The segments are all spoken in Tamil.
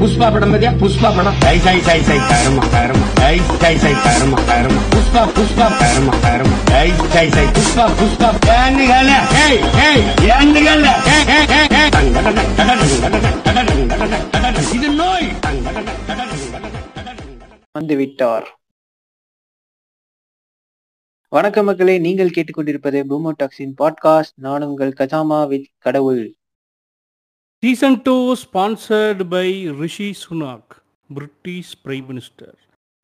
புஷ்பா படம் பத்தியா புஷ்பா படம் சை சை சை சை கருமா கருமா சை சை சை கருமா கருமா புஷ்பா புஷ்பா கருமா கருமா சை சை சை புஷ்பா புஷ்பா ஏந்துகல ஏய் ஏய் ஏந்துகல இது நோய் வந்து விட்டார் வணக்கம் மக்களே நீங்கள் கேட்டுக்கொண்டிருப்பது பூமோ டாக்ஸின் பாட்காஸ்ட் நான் உங்கள் கஜாமா வித் கடவுள். Season two sponsored by Rishi Sunak British prime minister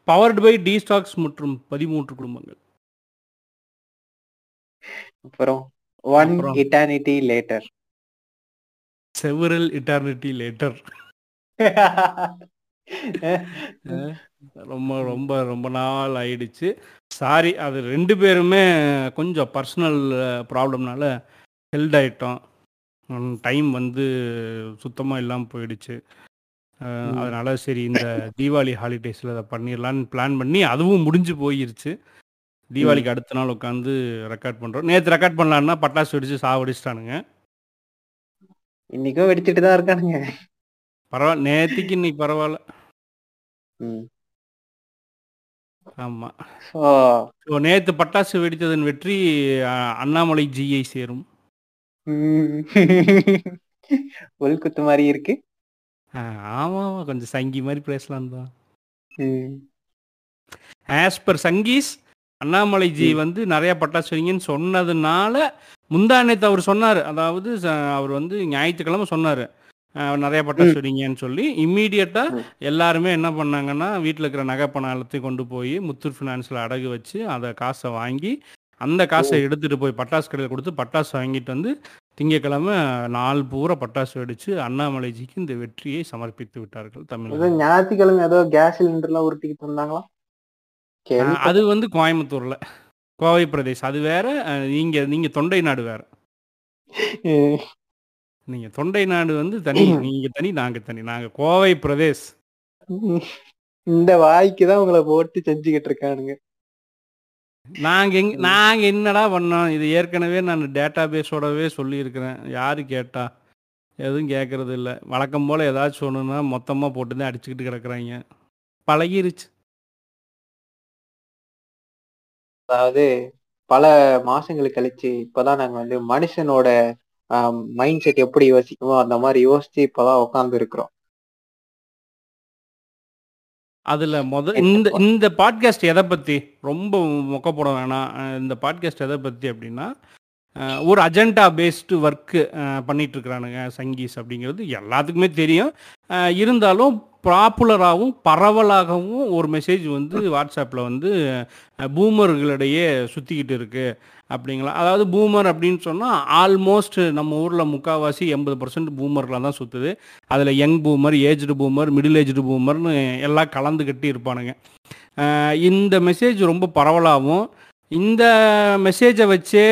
powered by T stocks மற்றும் பதிமூன்று குடும்பங்கள். அப்புறம் one? Eternity later several eternity later ரொம்ப ரொம்ப ரொம்ப நாள் ஆயிடுச்சு. சாரி அது ரெண்டு பேருமே கொஞ்சம் பர்சனல் ப்ராப்ளம்னால ஹெல்ட் ஆயிட்டோம். டைம் வந்து சுத்தமாக இல்லாமல் போயிடுச்சு. ம். அதனால சரி இந்த தீபாவளி ஹாலிடேஸில் அதை பண்ணிடலான்னு பிளான் பண்ணி அதுவும் முடிஞ்சு போயிருச்சு. தீபாவளிக்கு அடுத்த நாள் உட்காந்து ரெக்கார்ட் பண்ணுறோம் நேற்று ரெக்கார்ட் பண்ணலான்னா பட்டாசு வெடிச்சு சாவடிச்சிட்டானுங்க. இன்னைக்கும் வெடிச்சிட்டு தான் இருக்கானுங்க. பரவாயில்ல. நேற்றுக்கு இன்னைக்கு பரவாயில்ல. ம். ஆமாம் So, ஸோ நேற்று பட்டாசு வெடித்ததன் வெற்றி அஹ், அண்ணாமலை ஜியை சேரும். ம். உள்குத்து மாதிரி இருக்கு. ஆமாம் கொஞ்சம் சங்கி மாதிரி பேசலாம் தான். ம். ஆஸ் பர் சங்கீஸ் அண்ணாமலை ஜி வந்து நிறைய பட்டாசு வெடிங்கன்னு சொன்னதுனால முந்தா நேத்து அவர் சொன்னார். அதாவது ச- அவர் வந்து ஞாயிற்றுக்கிழமை சொன்னார். நிறைய பட்டாசு வெடிங்கன்னு சொல்லி இம்மீடியட்டா ம். எல்லாருமே என்ன பண்ணாங்கன்னா வீட்டில் இருக்கிற நகை பணம் எல்லாத்தையும் கொண்டு போய் முத்தூட் ஃபினான்ஸில் அடகு வச்சு அதை காசை வாங்கி அந்த காசை எடுத்துட்டு போய் பட்டாசு கடையில் கொடுத்து பட்டாசு வாங்கிட்டு வந்து திங்கக்கிழமை நாள் பூரா பட்டாசு வெடிச்சு அண்ணாமலைஜிக்கு இந்த வெற்றியை சமர்ப்பித்து விட்டார்கள் தமிழ் ஞாயிற்றுக்கிழமை ஏதோ கேஸ் சிலிண்டர்லாம் உருட்டிக்கிட்டு இருந்தாங்களா? அது வந்து கோயம்புத்தூர்ல. கோவை பிரதேஷ் அது வேற நீங்க நீங்க தொண்டை நாடு வேற. நீங்க தொண்டை நாடு வந்து தனி நீங்க தனி நாங்க தனி. நாங்க கோவை பிரதேஷ் இந்த வாய்க்கு தான் உங்களை போட்டு செஞ்சுக்கிட்டு இருக்கானுங்க. நாங்க எங்க நாங்க என்னடா பண்ணோம்? இது ஏற்கனவே நான் டேட்டா பேஸோடவே சொல்லியிருக்கிறேன். யாரு கேட்டா? எதுவும் கேட்கறது இல்ல. வழக்கம் போல ஏதாச்சும் ஒண்ணுன்னா மொத்தமா போட்டு தான் அடிச்சுக்கிட்டு கிடக்குறாங்க. பழகிருச்சு. அதாவது பல மாசங்கள் கழிச்சு இப்பதான் நாங்க வந்து மனுஷனோட மைண்ட் செட் எப்படி யோசிக்குமோ அந்த மாதிரி யோசிச்சு இப்பதான் உட்கார்ந்து இருக்கிறோம் அதுல முத இந்த இந்த பாட்காஸ்ட் எதை பத்தி? ரொம்ப மொக்க போட வேணாம். இந்த பாட்காஸ்ட் எதை பத்தி அப்படின்னா ஒரு அஜெண்டா பேஸ்டு ஒர்க்கு பண்ணிட்டு இருக்கிறானுங்க சங்கீஸ் அப்படிங்கிறது. எல்லாத்துக்குமே தெரியும். இருந்தாலும் பாப்புலராகவும் பரவலாகவும் ஒரு மெசேஜ் வந்து வாட்ஸ்அப்பில் வந்து பூமர்களிடையே சுற்றிக்கிட்டு இருக்கு. அப்படிங்களா? அதாவது பூமர் அப்படின்னு சொன்னால் ஆல்மோஸ்ட் நம்ம ஊரில் முக்கால்வாசி எண்பது பர்சன்ட் பூமரில் தான் சுற்றுது அதில் young boomer aged boomer middle aged பூமர்னு எல்லாம் கலந்து கட்டி இருப்பானுங்க. இந்த மெசேஜ் ரொம்ப பரவலாகவும் இந்த மெசேஜை வச்சே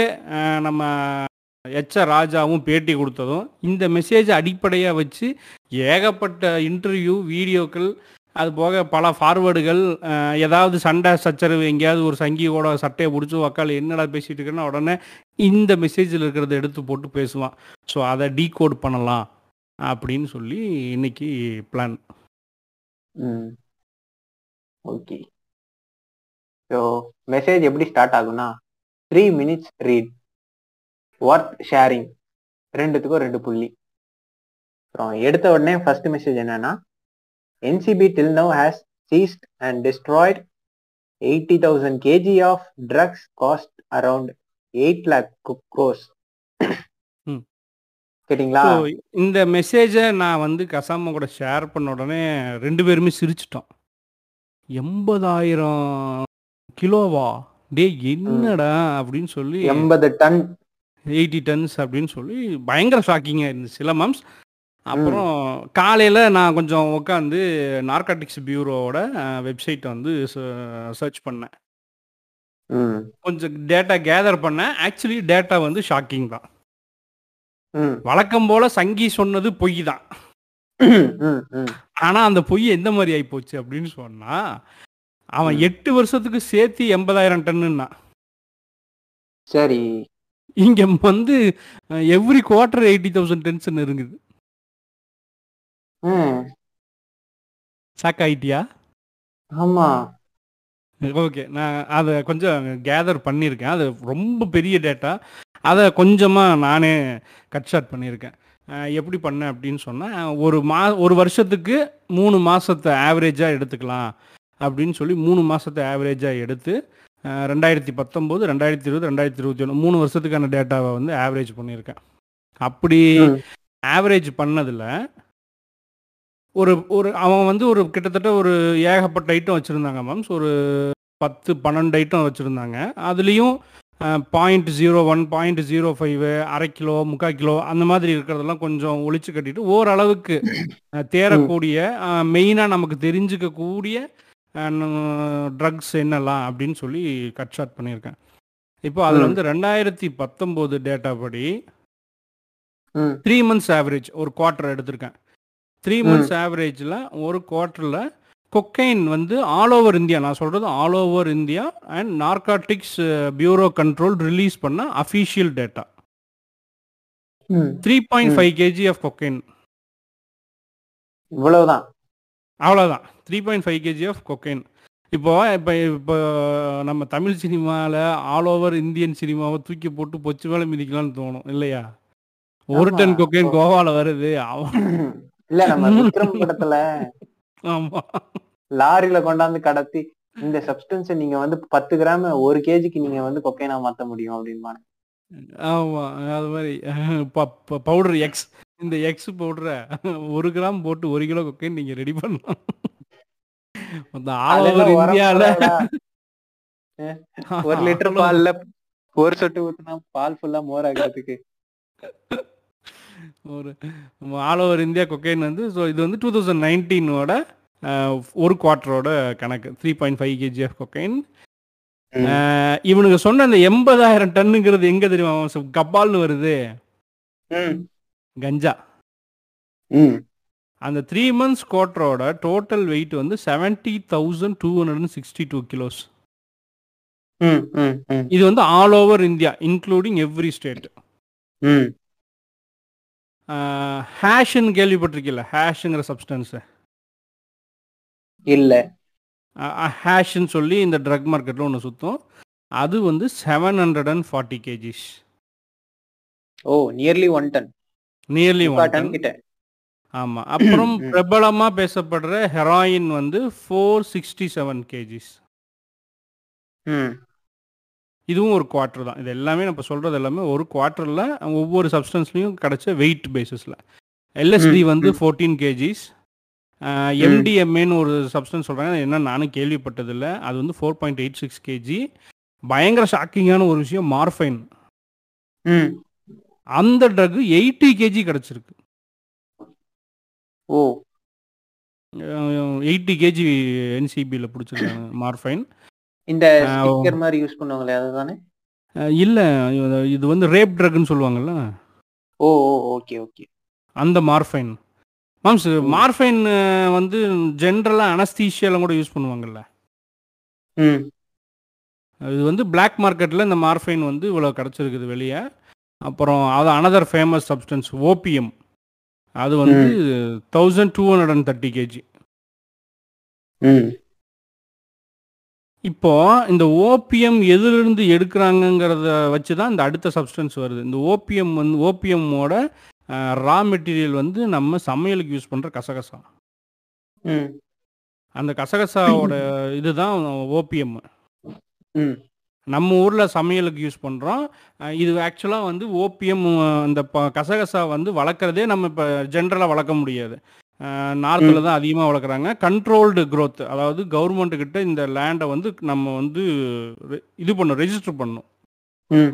நம்ம எச்ச ராஜாவும் பேட்டி கொடுத்ததும் இந்த மெசேஜை அடிப்படையாக வச்சு ஏகப்பட்ட இன்டர்வியூ வீடியோக்கள் அது போக பல ஃபார்வேர்டுகள் ஏதாவது சண்டை சச்சரவு எங்கேயாவது ஒரு சங்கியோட சட்டையை பிடிச்சி உக்கால் என்னடா பேசிட்டு இருக்கேன்னா உடனே இந்த மெசேஜில் இருக்கிறத எடுத்து போட்டு பேசுவான். ஸோ அதை டீகோட் பண்ணலாம் அப்படின்னு சொல்லி இன்னைக்கு பிளான் ஓகே. ஸோ மெசேஜ் எப்படி ஸ்டார்ட் ஆகும்னா three minutes read worth sharing ரெண்டுத்துக்கும் ரெண்டு புள்ளி. அப்புறம் எடுத்த உடனே ஃபர்ஸ்ட் மெசேஜ் என்னன்னா now has seized and destroyed eighty thousand KG of drugs cost around eight lakh crores ம். கேட்டிங்களா ஸோ இந்த மெசேஜை நான் வந்து கசாம கூட ஷேர் பண்ண உடனே ரெண்டு பேருமே சிரிச்சிட்டோம். எண்பதாயிரம் கிலோவா? டே என்னடா அப்படின்னு சொல்லி எண்பது டன். எயிட்டி டன்ஸ் அப்படின்னு சொல்லி பயங்கர ஷாக்கிங்காக இருந்துச்சு. சில மம்ஸ் அப்புறம் காலையில் நான் கொஞ்சம் உட்காந்து நார்காட்டிக்ஸ் பியூரோவோட வெப்சைட்டை வந்து சர்ச் பண்ணேன். கொஞ்சம் டேட்டா கேதர் பண்ணேன். ஆக்சுவலி டேட்டா வந்து ஷாக்கிங் தான். வழக்கம் போல சங்கி சொன்னது பொய் தான். ம் ம் ஆனா அந்த பொய் எந்த மாதிரி ஆகி போச்சு அப்படின்னு சொன்னா அவன் எட்டு வருஷத்துக்கு சேர்த்து எண்பதாயிரம் டன்னுன்னா. சரி. இங்க வந்து every quarter eighty thousand tension இருக்குது. ம் ஷாக் ஆயிட்டியா ஆமா. ஓகே நான் அதை கொஞ்சம் கேதர் பண்ணியிருக்கேன். அது ரொம்ப பெரிய டேட்டா அதை கொஞ்சமாக நானே கட் ஷார்ட் பண்ணியிருக்கேன். எப்படி பண்ணேன் அப்படின்னு சொன்னால் ஒரு மா ஒரு வருஷத்துக்கு மூணு மாதத்தை ஆவரேஜாக எடுத்துக்கலாம் அப்படின்னு சொல்லி மூணு மாதத்தை ஆவரேஜாக எடுத்து ரெண்டாயிரத்தி பத்தொம்போது ரெண்டாயிரத்தி இருபது ரெண்டாயிரத்தி இருபத்தி ஒன்று மூணு வருஷத்துக்கான டேட்டாவை வந்து ஆவரேஜ் பண்ணியிருக்கேன். அப்படி ம். ஆவரேஜ் பண்ணதில் ஒரு ஒரு அவன் வந்து ஒரு கிட்டத்தட்ட ஒரு ஏகப்பட்ட ஐட்டம் வச்சுருந்தாங்க மேம்ஸ் ஒரு பத்து பன்னெண்டு ஐட்டம் வச்சுருந்தாங்க. அதுலேயும் point zero one point zero five அரை கிலோ முக்கால் கிலோ அந்த மாதிரி இருக்கிறதெல்லாம் கொஞ்சம் ஒழிச்சு கட்டிட்டு ஓரளவுக்கு தேரக்கூடிய மெயினாக நமக்கு தெரிஞ்சுக்கக்கூடிய ட்ரக்ஸ் என்னலாம் அப்படின்னு சொல்லி கட் ஷார்ட் பண்ணியிருக்கேன். இப்போ அதில். வந்து ரெண்டாயிரத்தி பத்தொம்போது டேட்டா படி த்ரீ மந்த்ஸ் ஆவரேஜ் ஒரு குவார்ட்டர் எடுத்திருக்கேன். த்ரீ மந்த்ஸ் ஆவரேஜில் ஒரு குவார்ட்டரில் கொக்கைன் வந்து ஆல் ஓவர் இந்தியா நான் சொல்கிறது all over India and narcotics bureau control release பண்ண official data three point. Five KG of cocaine இவ்வளவுதான். அவ்வளோதான் three point five KG of cocaine இப்போ இப்போ இப்போ நம்ம தமிழ் சினிமாவில் ஆல் ஓவர் இந்தியன் சினிமாவை தூக்கி போட்டு பொச்சு மேலே மிதிக்கலாம்னு தோணும் இல்லையா? ஒரு. டன் கொக்கைன் கோவாவில் வருது. அவன் இல்ல நம்ம விக்ரம் படத்துல லாரியில கொண்டாந்து கடத்தி இந்த சப்ஸ்டன்ஸை நீங்க வந்து பத்து கிராம் ஒரு கேஜிக்கு நீங்க வந்து கொக்கைனா மாத்த முடியும் அப்படின்பாங்க ஆமா அது மாதிரி. பவுடர் எக்ஸ் இந்த எக்ஸ் பவுடரை ஒரு கிராம் போட்டு ஒரு கிலோ கொக்கைன் நீங்க ரெடி பண்ணலாம். இந்தியால. ஒரு லிட்டர் பால்ல ஒரு சொட்டு ஊத்துனா பால் ஃபுல்லா மோர் ஆகிறதுக்கு. ஒரு ஆல் ஓவர் இந்தியா கொக்கைன் வந்து ஸோ இது வந்து டூ தௌசண்ட் நைன்டீனோட ஒரு குவார்ட்டரோட கணக்கு. Three point five KG of cocaine இவனுக்கு சொன்ன அந்த எண்பதாயிரம் டன்னுங்கிறது எங்க தெரியுமா? கப்பால்னு வருது. கஞ்சா. அந்த த்ரீ மந்த்ஸ் குவார்ட்டரோட டோட்டல் வெயிட் வந்து seventy thousand two hundred sixty two kilos இது வந்து all over India including every state ஹேஷ்ன்னு கேள்விப்பட்டிருக்கீல்ல? ஹேஷுங்கிற சப்ஸ்டன்ஸு இல்ல. ஹேஷ்ன்னு சொல்லி இந்த ட்ரக் மார்க்கெட்டில் ஒன்று சுற்றும் அது வந்து seven hundred and forty KGs oh nearly one tonne nearly one tonne கிட்ட ஆமாம் அப்புறம். பிரபலமாக பேசப்படுற ஹெராயின் வந்து ஃபோர் சிக்ஸ்டி செவன் கேஜிஸ் இதுவும் ஒரு குவார்ட்டர் தான். இது எல்லாமே நம்ம சொல்கிறது எல்லாமே ஒரு குவார்ட்டரில் ஒவ்வொரு சப்ஸ்டன்ஸ்லையும் கிடைச்ச வெயிட் பேசிஸில் எல்எஸ்டி வந்து. ஃபோர்டீன் கேஜிஸ் எம்டிஎம்ஏன்னு ஒரு சப்ஸ்டன்ஸ் சொல்கிறாங்க என்ன நானும் கேள்விப்பட்டதில்ல. அது வந்து four point eight six KG பயங்கர ஷாக்கிங்கான ஒரு விஷயம் மார்ஃபைன் ம். அந்த ட்ரக் எயிட்டி கேஜி கிடச்சிருக்கு. ஓ. எயிட்டி கேஜி என்சிபியில் பிடிச்சிருக்காங்க மார்ஃபைன் இந்த. ஸ்டிக்கர் மாதிரி யூஸ் பண்ணுவாங்களே அதுதானே? இல்லை இது வந்து ரேப் ட்ரக்னு சொல்லுவாங்கல்ல? ஓ ஓகே ஓகே. அந்த மார்ஃபைன். மாம்ஸ். மார்ஃபைன் வந்து ஜென்ரலாக அனஸ்தீஷியாலாம் கூட யூஸ் பண்ணுவாங்கல்ல? ம். இது வந்து Black மார்க்கெட்டில் இந்த மார்ஃபைன் வந்து இவ்வளோ கிடச்சிருக்குது வெளியே. அப்புறம் அது அனதர் ஃபேமஸ் சப்ஸ்டன்ஸ் ஓபிஎம் அது வந்து thousand two hundred and thirty KG இப்போ இந்த ஓபிஎம் எதிலிருந்து எடுக்கிறாங்கங்கிறத வச்சு தான் இந்த அடுத்த சப்ஸ்டன்ஸ் வருது. இந்த ஓபிஎம் வந்து ஓபிஎம்மோட ரா மெட்டீரியல் வந்து நம்ம சமையலுக்கு யூஸ் பண்ணுற கசகசா. ம். அந்த கசகசாவோட இதுதான் ஓபிஎம் ம். நம்ம ஊரில் சமையலுக்கு யூஸ் பண்ணுறோம் இது ஆக்சுவலாக வந்து ஓபிஎம் அந்த ப கசகசா வந்து வளர்க்குறதே நம்ம இப்போ ஜென்ரலாக வளர்க்க முடியாது. நார்த்தில் தான் அதிகமாக வளர்க்குறாங்க. கண்ட்ரோல்டு growth அதாவது கவர்மெண்ட் கிட்ட இந்த லேண்டை வந்து நம்ம வந்து இது பண்ணணும் ரெஜிஸ்டர் பண்ணணும் ம்.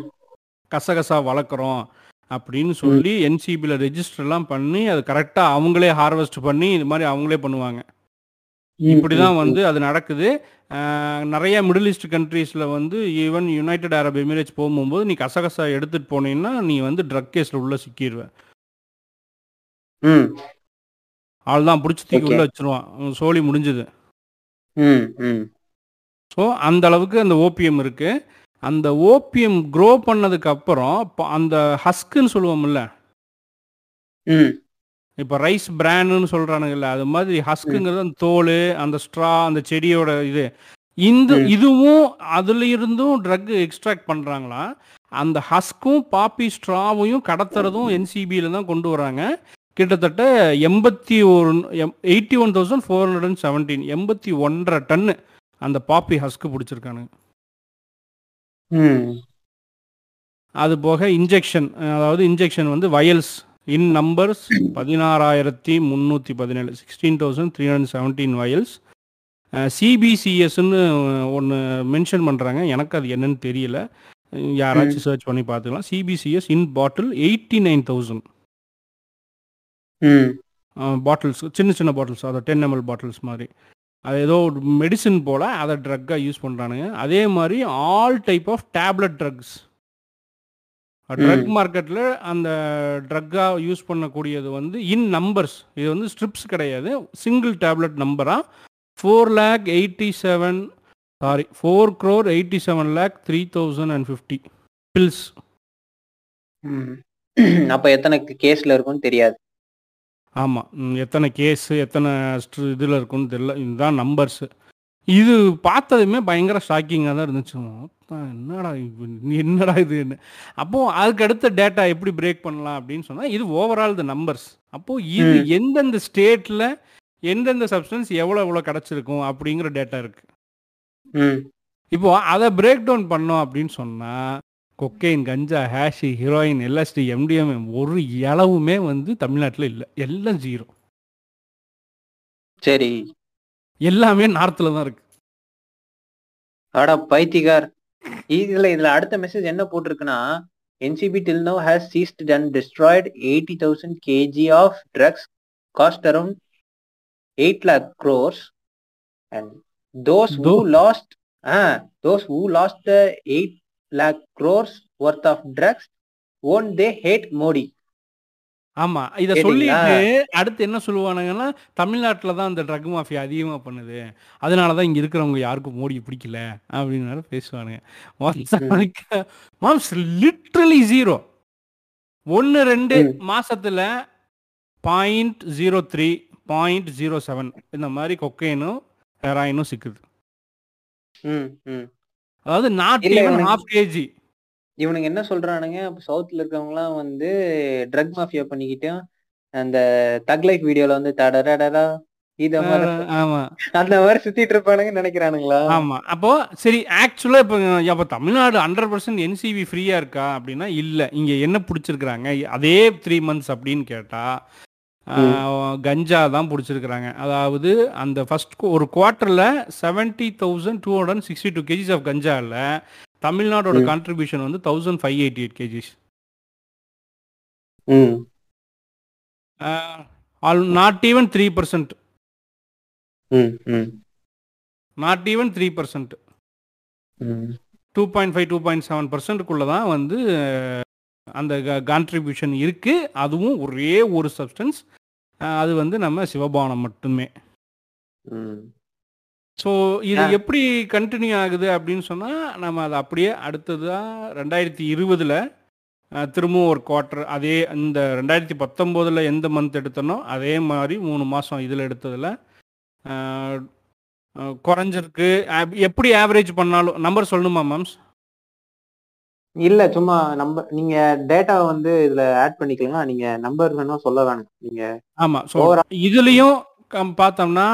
கசகசா வளர்க்குறோம் அப்படின்னு சொல்லி என்சிபியில் ரெஜிஸ்டர்லாம் பண்ணி அது கரெக்டாக அவங்களே ஹார்வெஸ்ட் பண்ணி இது மாதிரி அவங்களே பண்ணுவாங்க. இப்படி தான் வந்து அது நடக்குது. நிறைய மிடில் ஈஸ்ட் கண்ட்ரீஸில் வந்து ஈவன் யுனைடெட் அரப் எமிரேட்ஸ் போகும்போது நீ கசகசா எடுத்துகிட்டு போனீங்கன்னா நீ வந்து ட்ரக் கேஸில் உள்ளே சிக்கிடுவ ம். ஆள் தான் பிடிச்சி தூக்கி. உள்ளே வச்சிருவான். சோலி முடிஞ்சுது. ம் ம். ஸோ அந்த அளவுக்கு அந்த ஓபிஎம் இருக்குது அந்த ஓபிஎம் க்ரோ பண்ணதுக்கு அப்புறம் அந்த ஹஸ்க்குன்னு சொல்லுவோம்ல? ம். இப்போ ரைஸ் பிராண்டுன்னு சொல்றானுங்கல்ல அது மாதிரி ஹஸ்க்குங்கிறது அந்த தோல் அந்த ஸ்ட்ரா அந்த செடியோட இது. இந்த. இதுவும் அதுல இருந்தும் ட்ரக் எக்ஸ்ட்ராக்ட் பண்றாங்களா அந்த ஹஸ்க்கும் பாப்பி ஸ்ட்ராவையும் கடத்துறதும் என்சிபியில தான் கொண்டு வராங்க. கிட்டத்தட்ட எண்பத்தி ஒரு eighty one thousand four hundred and seventeen எண்பத்தி ஒன்றரை டன்னு அந்த பாப்பி ஹஸ்க்கு பிடிச்சிருக்கானுங்க. அது போக இன்ஜெக்ஷன் அதாவது இன்ஜெக்ஷன் வந்து வயல்ஸ் இன் நம்பர்ஸ் பதினாறாயிரத்தி முந்நூற்றி பதினேழு sixteen thousand three hundred seventeen vials. சிபிசிஎஸ்ன்னு ஒன்று மென்ஷன் பண்ணுறாங்க எனக்கு அது என்னன்னு தெரியல. யாராச்சும் சர்ச் பண்ணி பார்த்துக்கலாம். CBCS in bottle eighty nine thousand ம். பாட்டில்ஸ் சின்ன சின்ன பாட்டில்ஸ் அதை டென் எம்எல் பாட்டில்ஸ் மாதிரி. அது ஏதோ ஒரு மெடிசின் போல் அதை ட்ரக்காக யூஸ் பண்ணுறானுங்க அதே மாதிரி all type of tablet drugs drug மார்க்கெட்டில் அந்த ட்ரக்காக யூஸ் பண்ணக்கூடியது வந்து இன் நம்பர்ஸ் இது வந்து ஸ்ட்ரிப்ஸ் கிடையாது. சிங்கிள் டேப்லெட் நம்பராக four lakh eighty seven sorry four crore eighty seven lakh three thousand and fifty pills அப்ப எத்தனை கேஸ்ல இருக்கும்னு தெரியாது. ஆமாம் எத்தனை கேஸு எத்தனை இதில் இருக்குன்னு தெரியல. இதுதான் நம்பர்ஸு. இது பார்த்ததுமே பயங்கர ஷாக்கிங்காக தான் இருந்துச்சு. மொத்தம் என்னடா இது, என்னடா இதுன்னு. அப்போது அதுக்கு அடுத்த டேட்டா எப்படி பிரேக் பண்ணலாம் அப்படின்னு சொன்னால் இது ஓவரால் த நம்பர்ஸ் அப்போது இது ம். எந்தெந்த ஸ்டேட்டில் எந்தெந்த சப்ஸ்டன்ஸ் எவ்வளோ எவ்வளோ கிடச்சிருக்கும் அப்படிங்கிற டேட்டா இருக்குது ம். இப்போ அதை பிரேக் டவுன் பண்ணோம் அப்படின்னு சொன்னால் கொக்கைன் கஞ்சா ஹேஷி ஹீரோயின் எல்எஸ்டி எம்டிஎம் ஒரு இளவுமே வந்து தமிழ்நாட்டில் இல்லை. எல்லாம் ஜீரோ. சரி. எல்லாமே நார்த்தில் தான் இருக்கு. அடா பைத்திகார் இதுல இதுல அடுத்த மெசேஜ் என்ன போட்டிருக்குன்னா NCB till now has seized and destroyed eighty thousand KG of drugs cost around eight lakh crores and those who lost ah those who lost eight lakh crores worth of drugs own they hate Modi ஆமா இத? சொல்லிட்டு அடுத்து என்ன சொல்லுவானுங்கன்னா தமிழ்நாட்டில் தான் இந்த ட்ரக் மாஃபியா அதிகமாக பண்ணுது. அதனால தான் இங்கே இருக்கிறவங்க யாருக்கும் மோடி பிடிக்கல அப்படின்னு பேசுவானுங்க. மாம்ஸ் லிட்ரலி ஜீரோ ஒன்று ரெண்டு. மாசத்துல point zero three point zero seven இந்த மாதிரி கொக்கைனும் ஹெராயினும் சிக்குது. ம் ம். அதாவது நாட் ஈவன் ஹாஃப் கேஜி இவனுங்க என்ன சொல்றானுங்க சவுத்ல இருக்கவங்கலாம் வந்து ட்ரக் மாஃபியா பண்ணிக்கிட்டு அந்த தக் லைஃப் வீடியோல வந்து தடடடடா இத மாதிரி ஆமா. அந்த மாதிரி சுத்திட்டு இருப்பானுங்க நினைக்கிறானுங்களா? ஆமா. அப்போ சரி ஆக்சுவலா இப்போ அப்போ தமிழ்நாடு ஹண்ட்ரட் பர்சன்ட் என்சிவி ஃப்ரீயா இருக்கா அப்படின்னா இல்ல. இங்க என்ன பிடிச்சிருக்கிறாங்க? அதே த்ரீ மந்த்ஸ் அப்படின்னு கேட்டா கஞ்சா தான் பிடிச்சிருக்கிறாங்க. அதாவது அந்த ஃபர்ஸ்ட் ஒரு குவார்ட்டர்ல seventy thousand two hundred sixty two KGs of கஞ்சாவில் தமிழ்நாடோட. கான்ட்ரிபியூஷன் வந்து thousand five eighty eight KGs all not even three percent not even three percent two point five two point seven பர்சன்ட்டுக்குள்ளே தான் வந்து அந்த கான்ட்ரிபியூஷன் இருக்குது அதுவும் ஒரே ஒரு சப்ஸ்டன்ஸ் அது வந்து நம்ம சிவபானம் மட்டுமே. ஸோ இது. எப்படி கண்டினியூ ஆகுது அப்படின்னு சொன்னால் நம்ம அதை அப்படியே அடுத்ததாக ரெண்டாயிரத்தி இருபதில் திரும்பவும் ஒரு குவார்ட்டர் அதே இந்த ரெண்டாயிரத்தி பத்தொம்போதில் எந்த மந்த் எடுத்தனோ அதே மாதிரி மூணு மாதம் இதில் எடுத்ததில் குறைஞ்சிருக்கு. எப்படி ஆவரேஜ் பண்ணாலும் நம்பர் சொல்லணுமா மேம்ஸ் இல்ல சும்மா நம்பர் நீங்க டேட்டா வந்து இதுல ஆட் பண்ணிக்கலாம் நீங்க நம்பர் வேணும் சொல்ல வேணும். நீங்க ஆமாம் ஸோ இதுலேயும் கம் பார்த்தோம்னா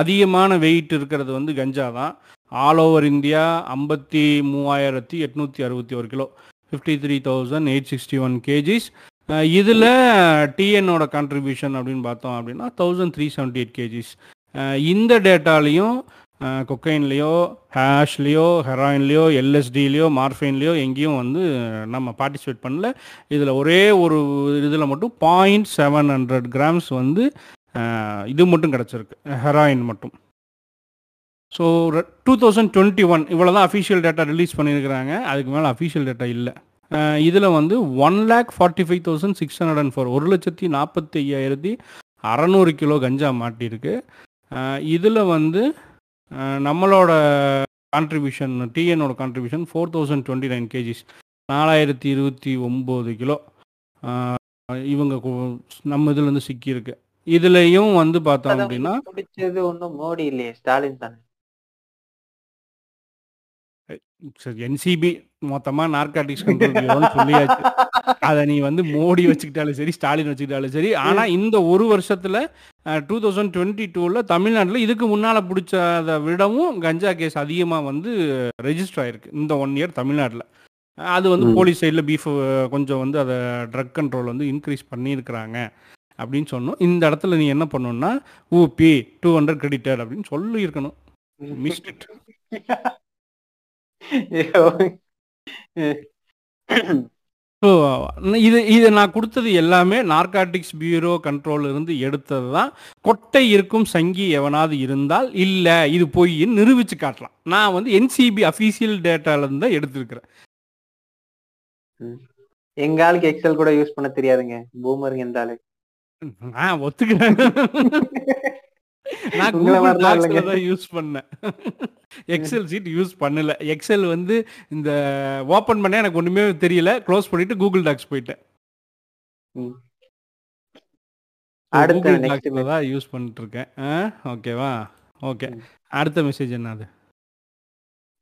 அதிகமான வெயிட் இருக்கிறது வந்து கஞ்சா தான். ஆல் ஓவர் இந்தியா ஐம்பத்தி மூவாயிரத்தி எட்நூற்றி அறுபத்தி ஒரு kilo. Fifty three thousand eight sixty one KGs இதில் டிஎன்னோட கான்ட்ரிபியூஷன் அப்படின்னு பார்த்தோம் அப்படின்னா thousand three seventy eight KGs இந்த டேட்டாலையும் கொக்கைன்லேயோ ஹேஷ்லேயோ ஹெராயின்லேயோ எல்எஸ்டிலேயோ மார்ஃபைன்லேயோ எங்கேயும் வந்து நம்ம பார்ட்டிசிபேட் பண்ணல. இதில் ஒரே ஒரு இதில் மட்டும் பாயிண்ட் செவன் ஹண்ட்ரட் கிராம்ஸ் வந்து இது மட்டும் கிடச்சிருக்கு. ஹெராயின் மட்டும். So two thousand twenty one இவ்வளோ தான் அஃபிஷியல் டேட்டா ரிலீஸ் பண்ணியிருக்கிறாங்க. அதுக்கு மேலே அஃபிஷியல் டேட்டா இல்லை. இதில் வந்து one lakh forty five thousand six hundred and four ஒரு லட்சத்தி நாற்பத்தி ஐயாயிரத்தி அறநூறு கிலோ கஞ்சா மாட்டியிருக்கு. இதில் வந்து நம்மளோட contribution டிஎனோட contribution four thousand twenty nine KGs நாலாயிரத்தி இருபத்தி ஒம்பது கிலோ. இவங்க நம்ம இதுல இருந்து சிக்கியிருக்கு. இதுலயும் வந்து பார்த்தோம் அப்படின்னா பிடிச்சது ஒண்ணும் மோடி இல்லையே ஸ்டாலின் தானே. சரி என்சிபி மொத்தமா நார்காட்டிக்ஸ் கண்ட்ரோல் பியூரோன்னு சொல்லியாச்சு. அதை நீ வந்து மோடி வச்சுக்கிட்டாலும் சரி ஸ்டாலின் வச்சுக்கிட்டாலும் சரி. ஆனா இந்த ஒரு வருஷத்துல டூ தௌசண்ட் டுவெண்ட்டி டூவில் தமிழ்நாட்டில் இதுக்கு முன்னால பிடிச்சதை விடவும் கஞ்சா கேஸ் அதிகமா வந்து ரெஜிஸ்டர் ஆயிருக்கு இந்த ஒன் இயர் தமிழ்நாட்டில். அது வந்து. போலீஸ் சைடில் பீஃப் கொஞ்சம் வந்து அதை ட்ரக் கண்ட்ரோல் வந்து இன்க்ரீஸ் பண்ணியிருக்கிறாங்க அப்படின்னு சொன்னோம். இந்த இடத்துல நீ என்ன பண்ணணும்னா ஊபி டூ ஹண்ட்ரட் கிரெடிட்டட் அப்படின்னு சொல்லியிருக்கணும். மிஸ்ட் இட் ஐயோ. ஸோ இது இது நான் கொடுத்தது எல்லாமே நார்காட்டிக்ஸ் பியூரோ கண்ட்ரோல் இருந்து எடுத்தது தான். கொட்டை இருக்கும் சங்கி எவனாவது இருந்தால் இல்லை இது பொய்ன்னு நிரூபிச்சு காட்டலாம். நான் வந்து என்சிபி அஃபீஷியல் டேட்டாலேருந்து தான் எடுத்திருக்கிறேன். எங்க ஆளுக்கு எக்ஸல் கூட யூஸ் பண்ண தெரியாதுங்க. பூமருங்க எந்த ஆளு நான் ஒத்துக்கிறேன். நான் கூகுள் டாக்ஸ்ல. தான் யூஸ் பண்ணேன். எக்ஸல் சீட் யூஸ் பண்ணல. எக்ஸல் வந்து இந்த ஓப்பன் பண்ண எனக்கு ஒண்ணுமே தெரியல. க்ளோஸ் பண்ணிட்டு கூகுள் டாக்ஸ் போயிட்டேன். கூகுள் டாக்ஸ்ல. தான் யூஸ் பண்ணிட்டு இருக்கேன் ஓகேவா ஓகே. அடுத்த மெசேஜ் என்னது?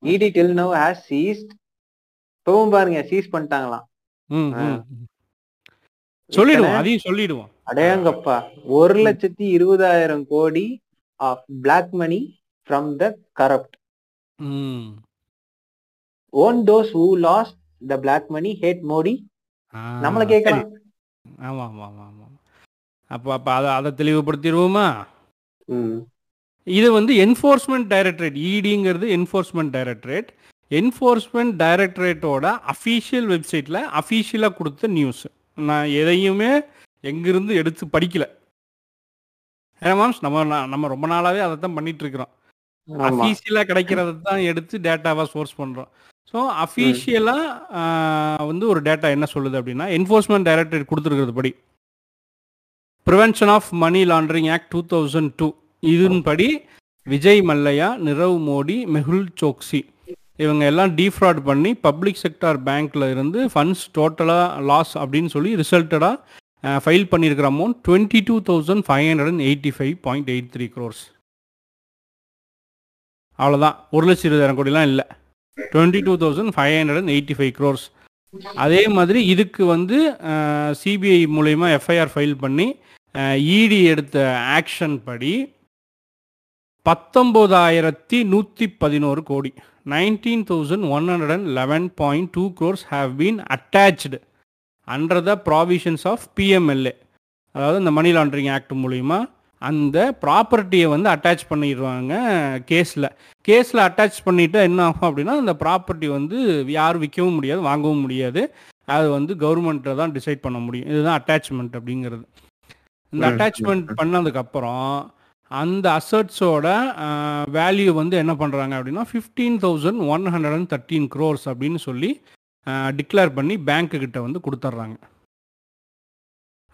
இடி டில் நோ ஹேஸ் சீஸ்ட் இப்பவும் பாருங்க சீஸ் பண்ணிட்டாங்களாம். சொல்லிடுவோம்? அதையும் சொல்லிடுவோம். அடேங்கப்பா. ஒரு லட்சத்தி இருபதாயிரம் கோடி of black money from the corrupt. Own those who lost the black money hate Modi நம்மள. கேட்கலாம். ஆமா ஆமா ஆமா ஆமா. அப்போ அப்போ அதை அதை தெளிவுபடுத்திடுவோமா. இது வந்து என்ஃபோர்ஸ்மெண்ட் டைரக்டரேட் இடிங்கிறது என்ஃபோர்ஸ்மெண்ட் டைரக்டரேட் என்ஃபோர்ஸ்மெண்ட் டைரக்டரேட்டோட அஃபீஷியல் வெப்சைட்டில் அஃபீஷியலாக கொடுத்த நியூஸ் நான் எதையுமே எங்கிருந்து எடுத்து படிக்கல. ஏன்னா மாம்ஸ் நம்ம நம்ம ரொம்ப நாளாவே அதை தான் பண்ணிட்டு இருக்கிறோம் அஃபீஷியலாக கிடைக்கிறத தான் எடுத்து டேட்டாவாக சோர்ஸ் பண்ணுறோம் ஸோ அஃபீஷியலாக வந்து ஒரு டேட்டா என்ன சொல்லுது அப்படின்னா என்ஃபோர்ஸ்மெண்ட் டைரக்டரேட் கொடுத்துருக்கிறது படி. Prevention of money laundering act two thousand two இதன்படி விஜய் மல்லையா நிரவ் மோடி மெஹுல் சோக்சி இவங்க எல்லாம் டீஃப்ராட் பண்ணி பப்ளிக் செக்டார் பேங்க்ல இருந்து ஃபண்ட்ஸ் டோட்டலாக லாஸ் அப்படின்னு சொல்லி ரிசல்ட்டடாக ஃபைல் பண்ணியிருக்கிற amount twenty two thousand five hundred and eighty five point eight three crores அவ்வளோதான் ஒரு லட்சம் இருபதாயிரம் கோடிலாம் இல்லை. Twenty two thousand five hundred and eighty five crores அதே மாதிரி இதுக்கு வந்து சிபிஐ மூலயமா எஃப்ஐஆர் ஃபைல் பண்ணி இடி எடுத்த ஆக்ஷன் படி பத்தொம்போதாயிரத்தி நூற்றி பதினோரு கோடி. Nineteen thousand one hundred and eleven point two crores have been attached under the provisions of PMLA அதாவது இந்த மணி லாண்டரிங் ஆக்ட் மூலிமா அந்த ப்ராப்பர்ட்டியை வந்து அட்டாச் பண்ணிடுவாங்க கேஸில் கேஸில் அட்டாச் பண்ணிவிட்டு என்ன ஆகும் அப்படின்னா அந்த ப்ராப்பர்ட்டி வந்து யாரும் விற்கவும் முடியாது வாங்கவும் முடியாது. அது வந்து கவர்மெண்ட்டை தான் டிசைட் பண்ண முடியும். இதுதான் அட்டாச்மெண்ட் அப்படிங்கிறது. இந்த அட்டாச்மெண்ட். பண்ணதுக்கப்புறம் அந்த அசட்ஸோட வேல்யூ வந்து என்ன பண்ணுறாங்க அப்படின்னா fifteen thousand one hundred and thirteen crores அப்படின்னு சொல்லி டிக்ளேர் பண்ணி பேங்க்கு கிட்ட வந்து கொடுத்துட்றாங்க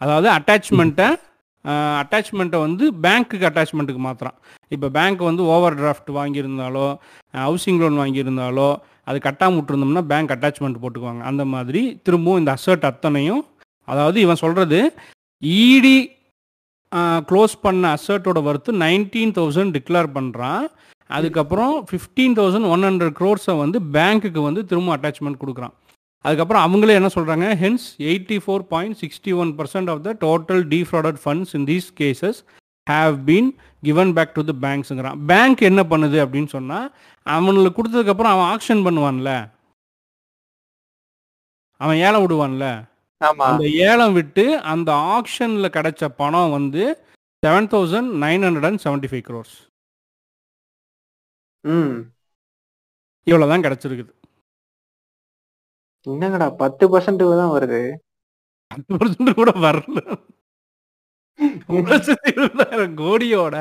அதாவது அட்டாச்மெண்ட்டை அட்டாச்மெண்ட்டை வந்து பேங்க்குக்கு அட்டாச்மெண்ட்டுக்கு மாத்திரம் இப்போ பேங்க் வந்து ஓவர் டிராஃப்ட் வாங்கியிருந்தாலோ ஹவுசிங் லோன் வாங்கியிருந்தாலோ அது கட்டாமல் விட்டுருந்தோம்னா பேங்க் அட்டாச்மெண்ட் போட்டுக்குவாங்க. அந்த மாதிரி திரும்பவும் இந்த அசர்ட் அத்தனையும் அதாவது இவன் சொல்கிறது இடி க்ளோஸ் பண்ண அசர்ட்டோட வர்த்து நைன்டீன் தௌசண்ட் டிக்ளேர் பண்ணுறான் அதுக்கப்புறம் ஃபிஃப்டீன் தௌசண்ட் ஒன் ஹண்ட்ரட் க்ரோர்ஸை வந்து பேங்க்குக்கு வந்து திரும்ப அட்டாச்மெண்ட் கொடுக்குறான். அதுக்கப்புறம் அவங்களே என்ன சொல்கிறாங்க hence eighty four point sixty one percent of the total defrauded funds in these cases have been given back to the பேங்க்ஸுங்கிறான் bank என்ன பண்ணுது அப்படின்னு சொன்னால் அவனுக்கு கொடுத்ததுக்கப்புறம் அவன் ஆக்ஷன் பண்ணுவான்ல. அவன் ஏலம் விடுவான்ல. அந்த ஏலம் விட்டு அந்த ஆக்ஷனில் கிடைச்ச பணம் வந்து seven thousand nine hundred and seventy five crores ம். இவ்வளோ தான் கிடச்சிருக்குது. என்னங்கடா பத்து பர்சன்ட் தான் வருது? பத்து பர்சன்ட் கூட வரல. இருபதாயிரம் கோடியோட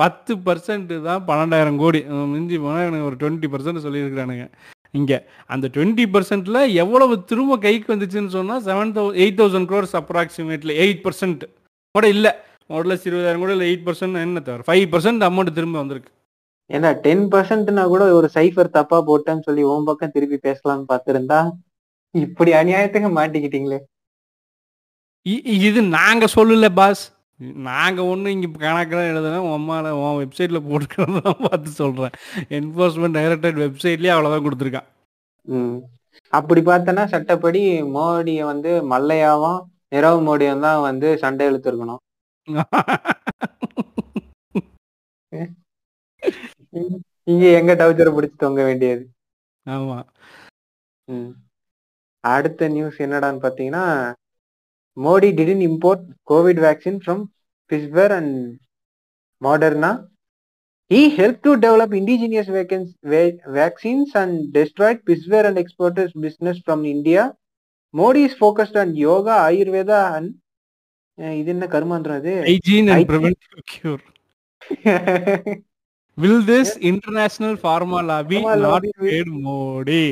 பத்து பர்சன்ட் தான் பன்னெண்டாயிரம் கோடி. மிஞ்சி போனால் எனக்கு ஒரு டுவெண்ட்டி பர்சன்ட் சொல்லியிருக்கிறானுங்க. இங்கே அந்த டுவெண்ட்டி பர்சன்ட்டில் எவ்வளவு திரும்ப கைக்கு வந்துச்சுன்னு சொன்னால் seven thou eight thousand crores approximately eight percent கூட இல்லை. ஒரு லட்சம் இருபதாயிரம் கூட இல்லை எயிட் பர்சன்ட் என்ன தவிர ஃபைவ் பர்சன்ட் அமௌண்ட் திரும்ப வந்திருக்கு. ஏன்னா டென் பர்சன்ட்னா கூட ஒரு சைஃபர் தப்பா போட்டேன்னு சொல்லி உன் பக்கம் திருப்பி பேசலாம்னு பார்த்திருந்தா இப்படி அநியாயத்துக்கு மாட்டிக்கிட்டீங்களே. இது நாங்க சொல்லல பாஸ் நாங்க ஒண்ணு இங்க கணக்கெல்லாம் எழுதுனா உன் அம்மால உன் வெப்சைட்ல போட்டுக்கிறதான் பார்த்து சொல்றேன். என்போர்ஸ்மெண்ட் டைரக்டரேட் வெப்சைட்லயே அவ்வளவுதான் கொடுத்துருக்கான். அப்படி பார்த்தனா சட்டப்படி மோடியை வந்து மல்லையாவும் நிரவ் மோடியும் தான் வந்து சண்டை இழுத்துருக்கணும். இங்க எங்க டவுச்சரை பிடிச்சி தொங்க வேண்டியது ஆமா. அடுத்த நியூஸ் என்னடான்னு பாத்தீங்கன்னா Modi didn't import covid vaccine from Pfizer and Moderna develop indigenous vaccines, va- vaccines and destroyed Pisver and exporters business from India. Modi is focused on yoga, Ayurveda and ah இது என்ன கருமாந்திரம் அது will this international pharma lobby not bad Modi.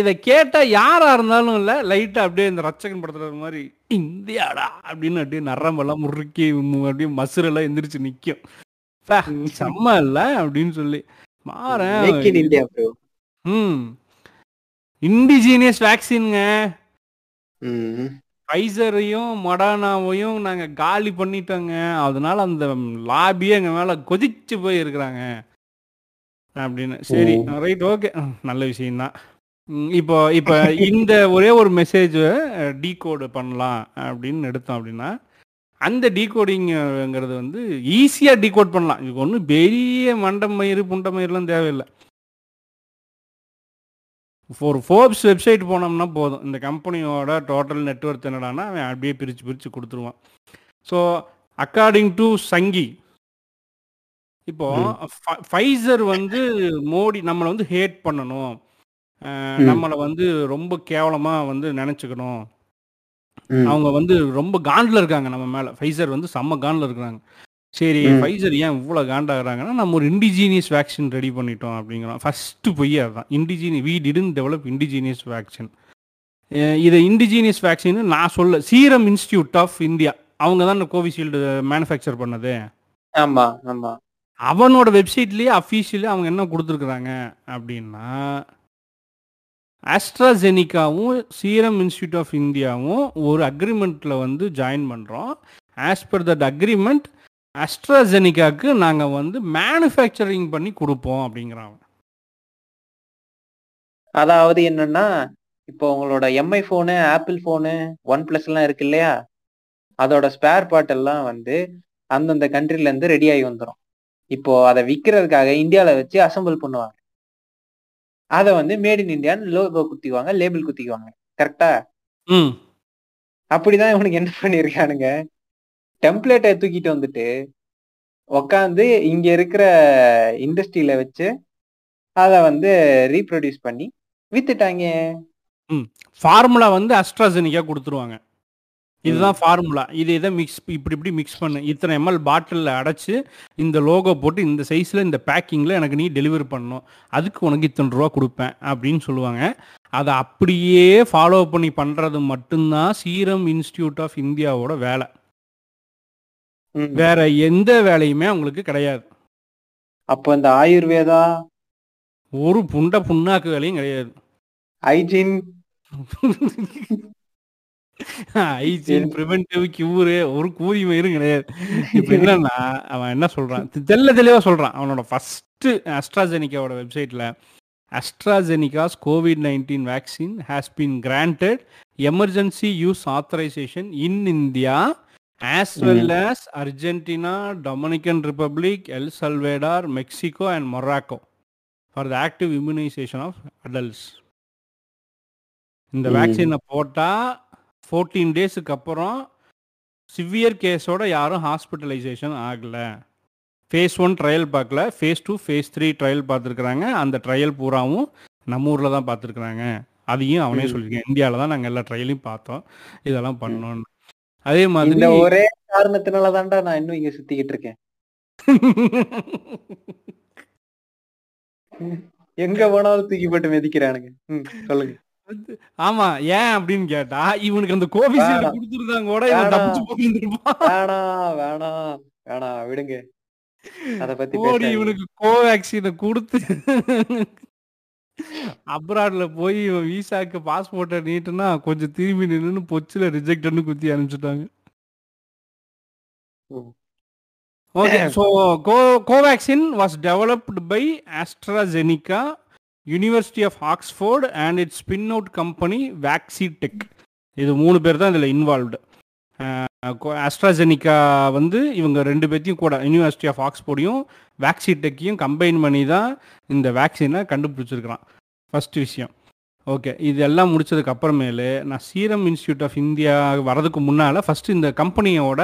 இத கேட்டா யாரா இருந்தாலும் இல்ல லைட்டா அப்படியே இந்த ரச்சகன் படத்துல மாதிரி இந்தியாடா அப்படின்னு அப்படியே நரம்பெல்லாம் முறுக்கி அப்படியே மசுரெல்லாம் எந்திரிச்சு நிக்கும். செம்ம இல்ல அப்படின்னு சொல்லி மாறேன். ம் இண்டிஜீனியஸ் வேக்சின்ங்க. ஃபைசரையும் மொடானாவையும் நாங்க காலி பண்ணிட்டோங்க. அதனால அந்த லாபியே எங்க மேல கொதிச்சு போய் இருக்கிறாங்க அப்படின்னு சரி. ரைட் ஓகே நல்ல விஷயம்தான். இப்போ இப்போ இந்த ஒரே ஒரு மெசேஜ் டீகோடு பண்ணலாம் அப்படின்னு எடுத்தோம் அப்படின்னா அந்த டீகோடிங்கிறது வந்து ஈஸியாக டீகோட் பண்ணலாம். இதுக்கு ஒன்றும் பெரிய மண்டம் மயிறு புண்ட மயிறுலாம் தேவையில்லை. ஒரு ஃபோர்ப்ஸ் வெப்சைட் போனோம்னா போதும். இந்த கம்பெனியோட டோட்டல் நெட்ஒர்க் என்னடான்னா அவன் அப்படியே பிரித்து பிரித்து கொடுத்துருவான். ஸோ அக்கார்டிங் டு சங்கி இப்போ ஃபைசர் வந்து மோடி நம்மளை வந்து ஹேட் பண்ணணும். நம்மளை வந்து ரொம்ப கேவலமாக வந்து நினச்சிக்கணும். அவங்க வந்து ரொம்ப காண்டில் இருக்காங்க நம்ம மேலே. ஃபைசர் வந்து செம்ம காண்டில் இருக்கிறாங்க சரி. ஃபைசர் ஏன் இவ்வளோ காண்டாகிறாங்கன்னா நம்ம ஒரு இண்டிஜீனியஸ் வேக்சின் ரெடி பண்ணிட்டோம் அப்படிங்கிறோம் ஃபஸ்ட்டு பொய் அதுதான். Indigenous we didn't develop indigenous vaccine இதை இண்டிஜீனியஸ் வேக்சின் நான் சொல்ல சீரம் இன்ஸ்டியூட் ஆஃப் இந்தியா அவங்க தான் இந்த கோவிஷீல்டு மேனுஃபேக்சர் பண்ணது. ஆமா ஆமா. அவனோட வெப்சைட்லேயே அஃபீஷியலி அவங்க என்ன கொடுத்துருக்குறாங்க அப்படின்னா ஆஸ்ட்ராஜெனிக்காவும் சீரம் இன்ஸ்டியூட் ஆஃப் இந்தியாவும் ஒரு அக்ரிமெண்ட்டில் வந்து ஜாயின் பண்ணுறோம் ஆஸ் பர் தட் அக்ரிமெண்ட் ஆஸ்ட்ராஜெனிக்காவுக்கு நாங்கள் வந்து மேனுஃபேக்சரிங் பண்ணி கொடுப்போம் அப்படிங்கிறாங்க அதாவது என்னன்னா இப்போ உங்களோட MI phone Apple phone OnePlus எல்லாம் இருக்கு இல்லையா? அதோட ஸ்பேர் பார்ட் எல்லாம் வந்து அந்தந்த கண்ட்ரில இருந்து ரெடி ஆகி வந்துடும் இப்போ அதை விற்கிறதுக்காக இந்தியால வச்சு அசெம்பிள் பண்ணுவாங்க. அதை வந்து மேட் இன் இந்தியான்னு லோகோ குத்திக்குவாங்க லேபிள் குத்திக்குவாங்க. கரெக்டா ம். அப்படிதான் இவனுக்கு என்ன பண்ணியிருக்கானுங்க? டெம்ப்ளேட்டை தூக்கிட்டு வந்துட்டு உக்காந்து இங்க இருக்கிற இண்டஸ்ட்ரியில வச்சு அதை வந்து ரீப்ரொடியூஸ் பண்ணி வித்துட்டாங்க. ஃபார்முலா வந்து அஸ்ட்ராஜெனிக்கா கொடுத்துருவாங்க. இதுதான் ஃபார்முலா இது இதை மிக்ஸ் இப்படி இப்படி மிக்ஸ் பண்ணு. இத்தனை எம்எல் பாட்டிலில் அடைச்சு இந்த லோகோ போட்டு இந்த சைஸில் இந்த பேக்கிங்கில் எனக்கு நீ டெலிவரி பண்ணணும். அதுக்கு உனக்கு இத்தனை ரூபா கொடுப்பேன் அப்படின்னு சொல்லுவாங்க. அதை அப்படியே ஃபாலோ பண்ணி பண்ணுறது மட்டும்தான் சீரம் இன்ஸ்டியூட் ஆஃப் இந்தியாவோட வேலை. ம். வேற எந்த வேலையுமே அவங்களுக்கு கிடையாது. அப்போ இந்த ஆயுர்வேதா? ஒரு புண்ட புண்ணாக்கு வேலையும் கிடையாது. ஹைஜீன் ஹைஜீன் ப்ரிவென்டிவ் கியூரு ஒரு கூலி மயிரும் கிடையாது. இப்போ என்னன்னா அவன் என்ன சொல்றான்? தெ- தெள்ள தெளிவா சொல்றான். அவனோட ஃபர்ஸ்ட் அஸ்ட்ராஜெனிக்காவோட வெப்சைட்ல AstraZeneca's covid nineteen vaccine has been granted emergency use authorisation in India as well as Argentina Dominican Republic El Salvador Mexico and Morocco for the active immunisation of adults இந்த. வேக்சினை போட்டால் ஃபோர்டீன் டேஸுக்கு அப்புறம் சிவியர் கேஸோட யாரும் ஹாஸ்பிட்டலைசேஷன் ஆகலை. ஃபேஸ் ஒன் ட்ரையல் பார்க்கல. Phase two phase three trial பார்த்துருக்குறாங்க. அந்த ட்ரையல் பூராவும் நம்ம ஊரில் தான் பார்த்துருக்குறாங்க. அதையும் அவனே ம். சொல்லியிருக்கேன். இந்தியாவில் தான் நாங்கள் எல்லா ட்ரையலையும் பார்த்தோம். இதெல்லாம் பண்ணோன்னு அதே இந்த மாதிரி ஒரே காரணத்தினால தான்டா நான் இன்னும் இங்க சுத்திக்கிட்டு இருக்கேன் எங்க போனாலும் தூக்கி போட்டு மிதிக்கிறானுங்க சொல்லுங்க ஆமா ஏன் அப்படின்னு கேட்டா இவனுக்கு அந்த கோவிஷீல்டு. கொடுத்துருந்தாங்க கூட இவன். தப்பிச்சு போயிருந்திருப்பான் வேணாம் வேணாம் வேணாம் விடுங்க அத பத்தி. இவனுக்கு கோவேக்சினை கொடுத்து அப்ராட்ல போய் இவன் விசாக்கு பாஸ்போர்ட்டை நீட்டுனா கொஞ்சம் திரும்பி நின்னு பொச்சுல ரிஜெக்ட்னு குத்தி அனுப்பிச்சிட்டாங்க. ம். Okay so co Covaxin was developed by AstraZeneca University of Oxford and its spin out company Vaccitech இது மூணு பேர் தான் இதில் இன்வால்வ்டு ஆஸ்ட்ராஜெனிகா வந்து இவங்க ரெண்டு பேர்த்தையும் கூட யூனிவர்சிட்டி ஆஃப் ஆக்ஸ்போர்டையும் வேக்சி டெக்கையும் கம்பைன் பண்ணி தான் இந்த வேக்சினை கண்டுபிடிச்சிருக்கிறான். ஃபர்ஸ்ட் விஷயம். ஓகே இது எல்லாம் முடிச்சதுக்கு அப்புறமேலு நான் சீரம் இன்ஸ்டியூட் ஆஃப் இந்தியா வரதுக்கு முன்னால் ஃபஸ்ட்டு இந்த கம்பெனியோட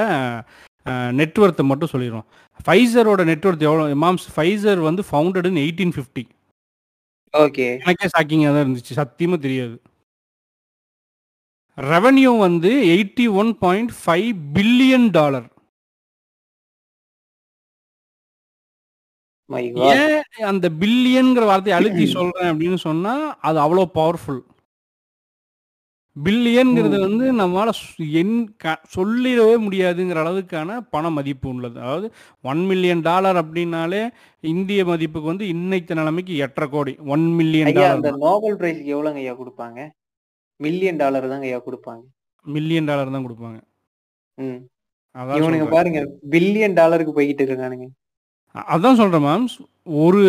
நெட்ஒர்த்தை மட்டும் சொல்லிடுவோம் ஃபைசரோட நெட்ஒர்த் எவ்வளோ மாம்ஸ் ஃபைசர் வந்து founded in eighteen fifty okay எனக்கே ஷாக்கிங்காக தான் இருந்துச்சு. சத்தியமாக தெரியாது. ரெவன்யூ வந்து eighty one point five billion dollar ஏன் அந்த பில்லியன்ங்கிற வார்த்தையை அழுத்தி சொல்றேன் அப்படின்னு சொன்னா அது அவ்வளோ பவர்ஃபுல் பில்லியன்ங்கிறது ம். வந்து நம்மளால எண் க- சொல்லிடவே முடியாதுங்கிற அளவுக்கான பண மதிப்பு உள்ளது. அதாவது ஒன் மில்லியன் டாலர் அப்படின்னாலே இந்திய மதிப்புக்கு வந்து இன்னைக்கு நிலைமைக்கு எட்டரை கோடி. ஒன் மில்லியன் டாலர் நோபல் பிரைஸ்க்கு எவ்வளவுங்க ஐயா கொடுப்பாங்க? மில்லியன் டாலர் தாங்க ஐயா கொடுப்பாங்க. மில்லியன் டாலர் தான் கொடுப்பாங்க. ம். அதான் இவனுங்க சொல்றேன். பாருங்க பில்லியன் டாலருக்கு போய்கிட்டு இருக்கானுங்க. அ- அதான் சொல்றேன் மேம் ஒரு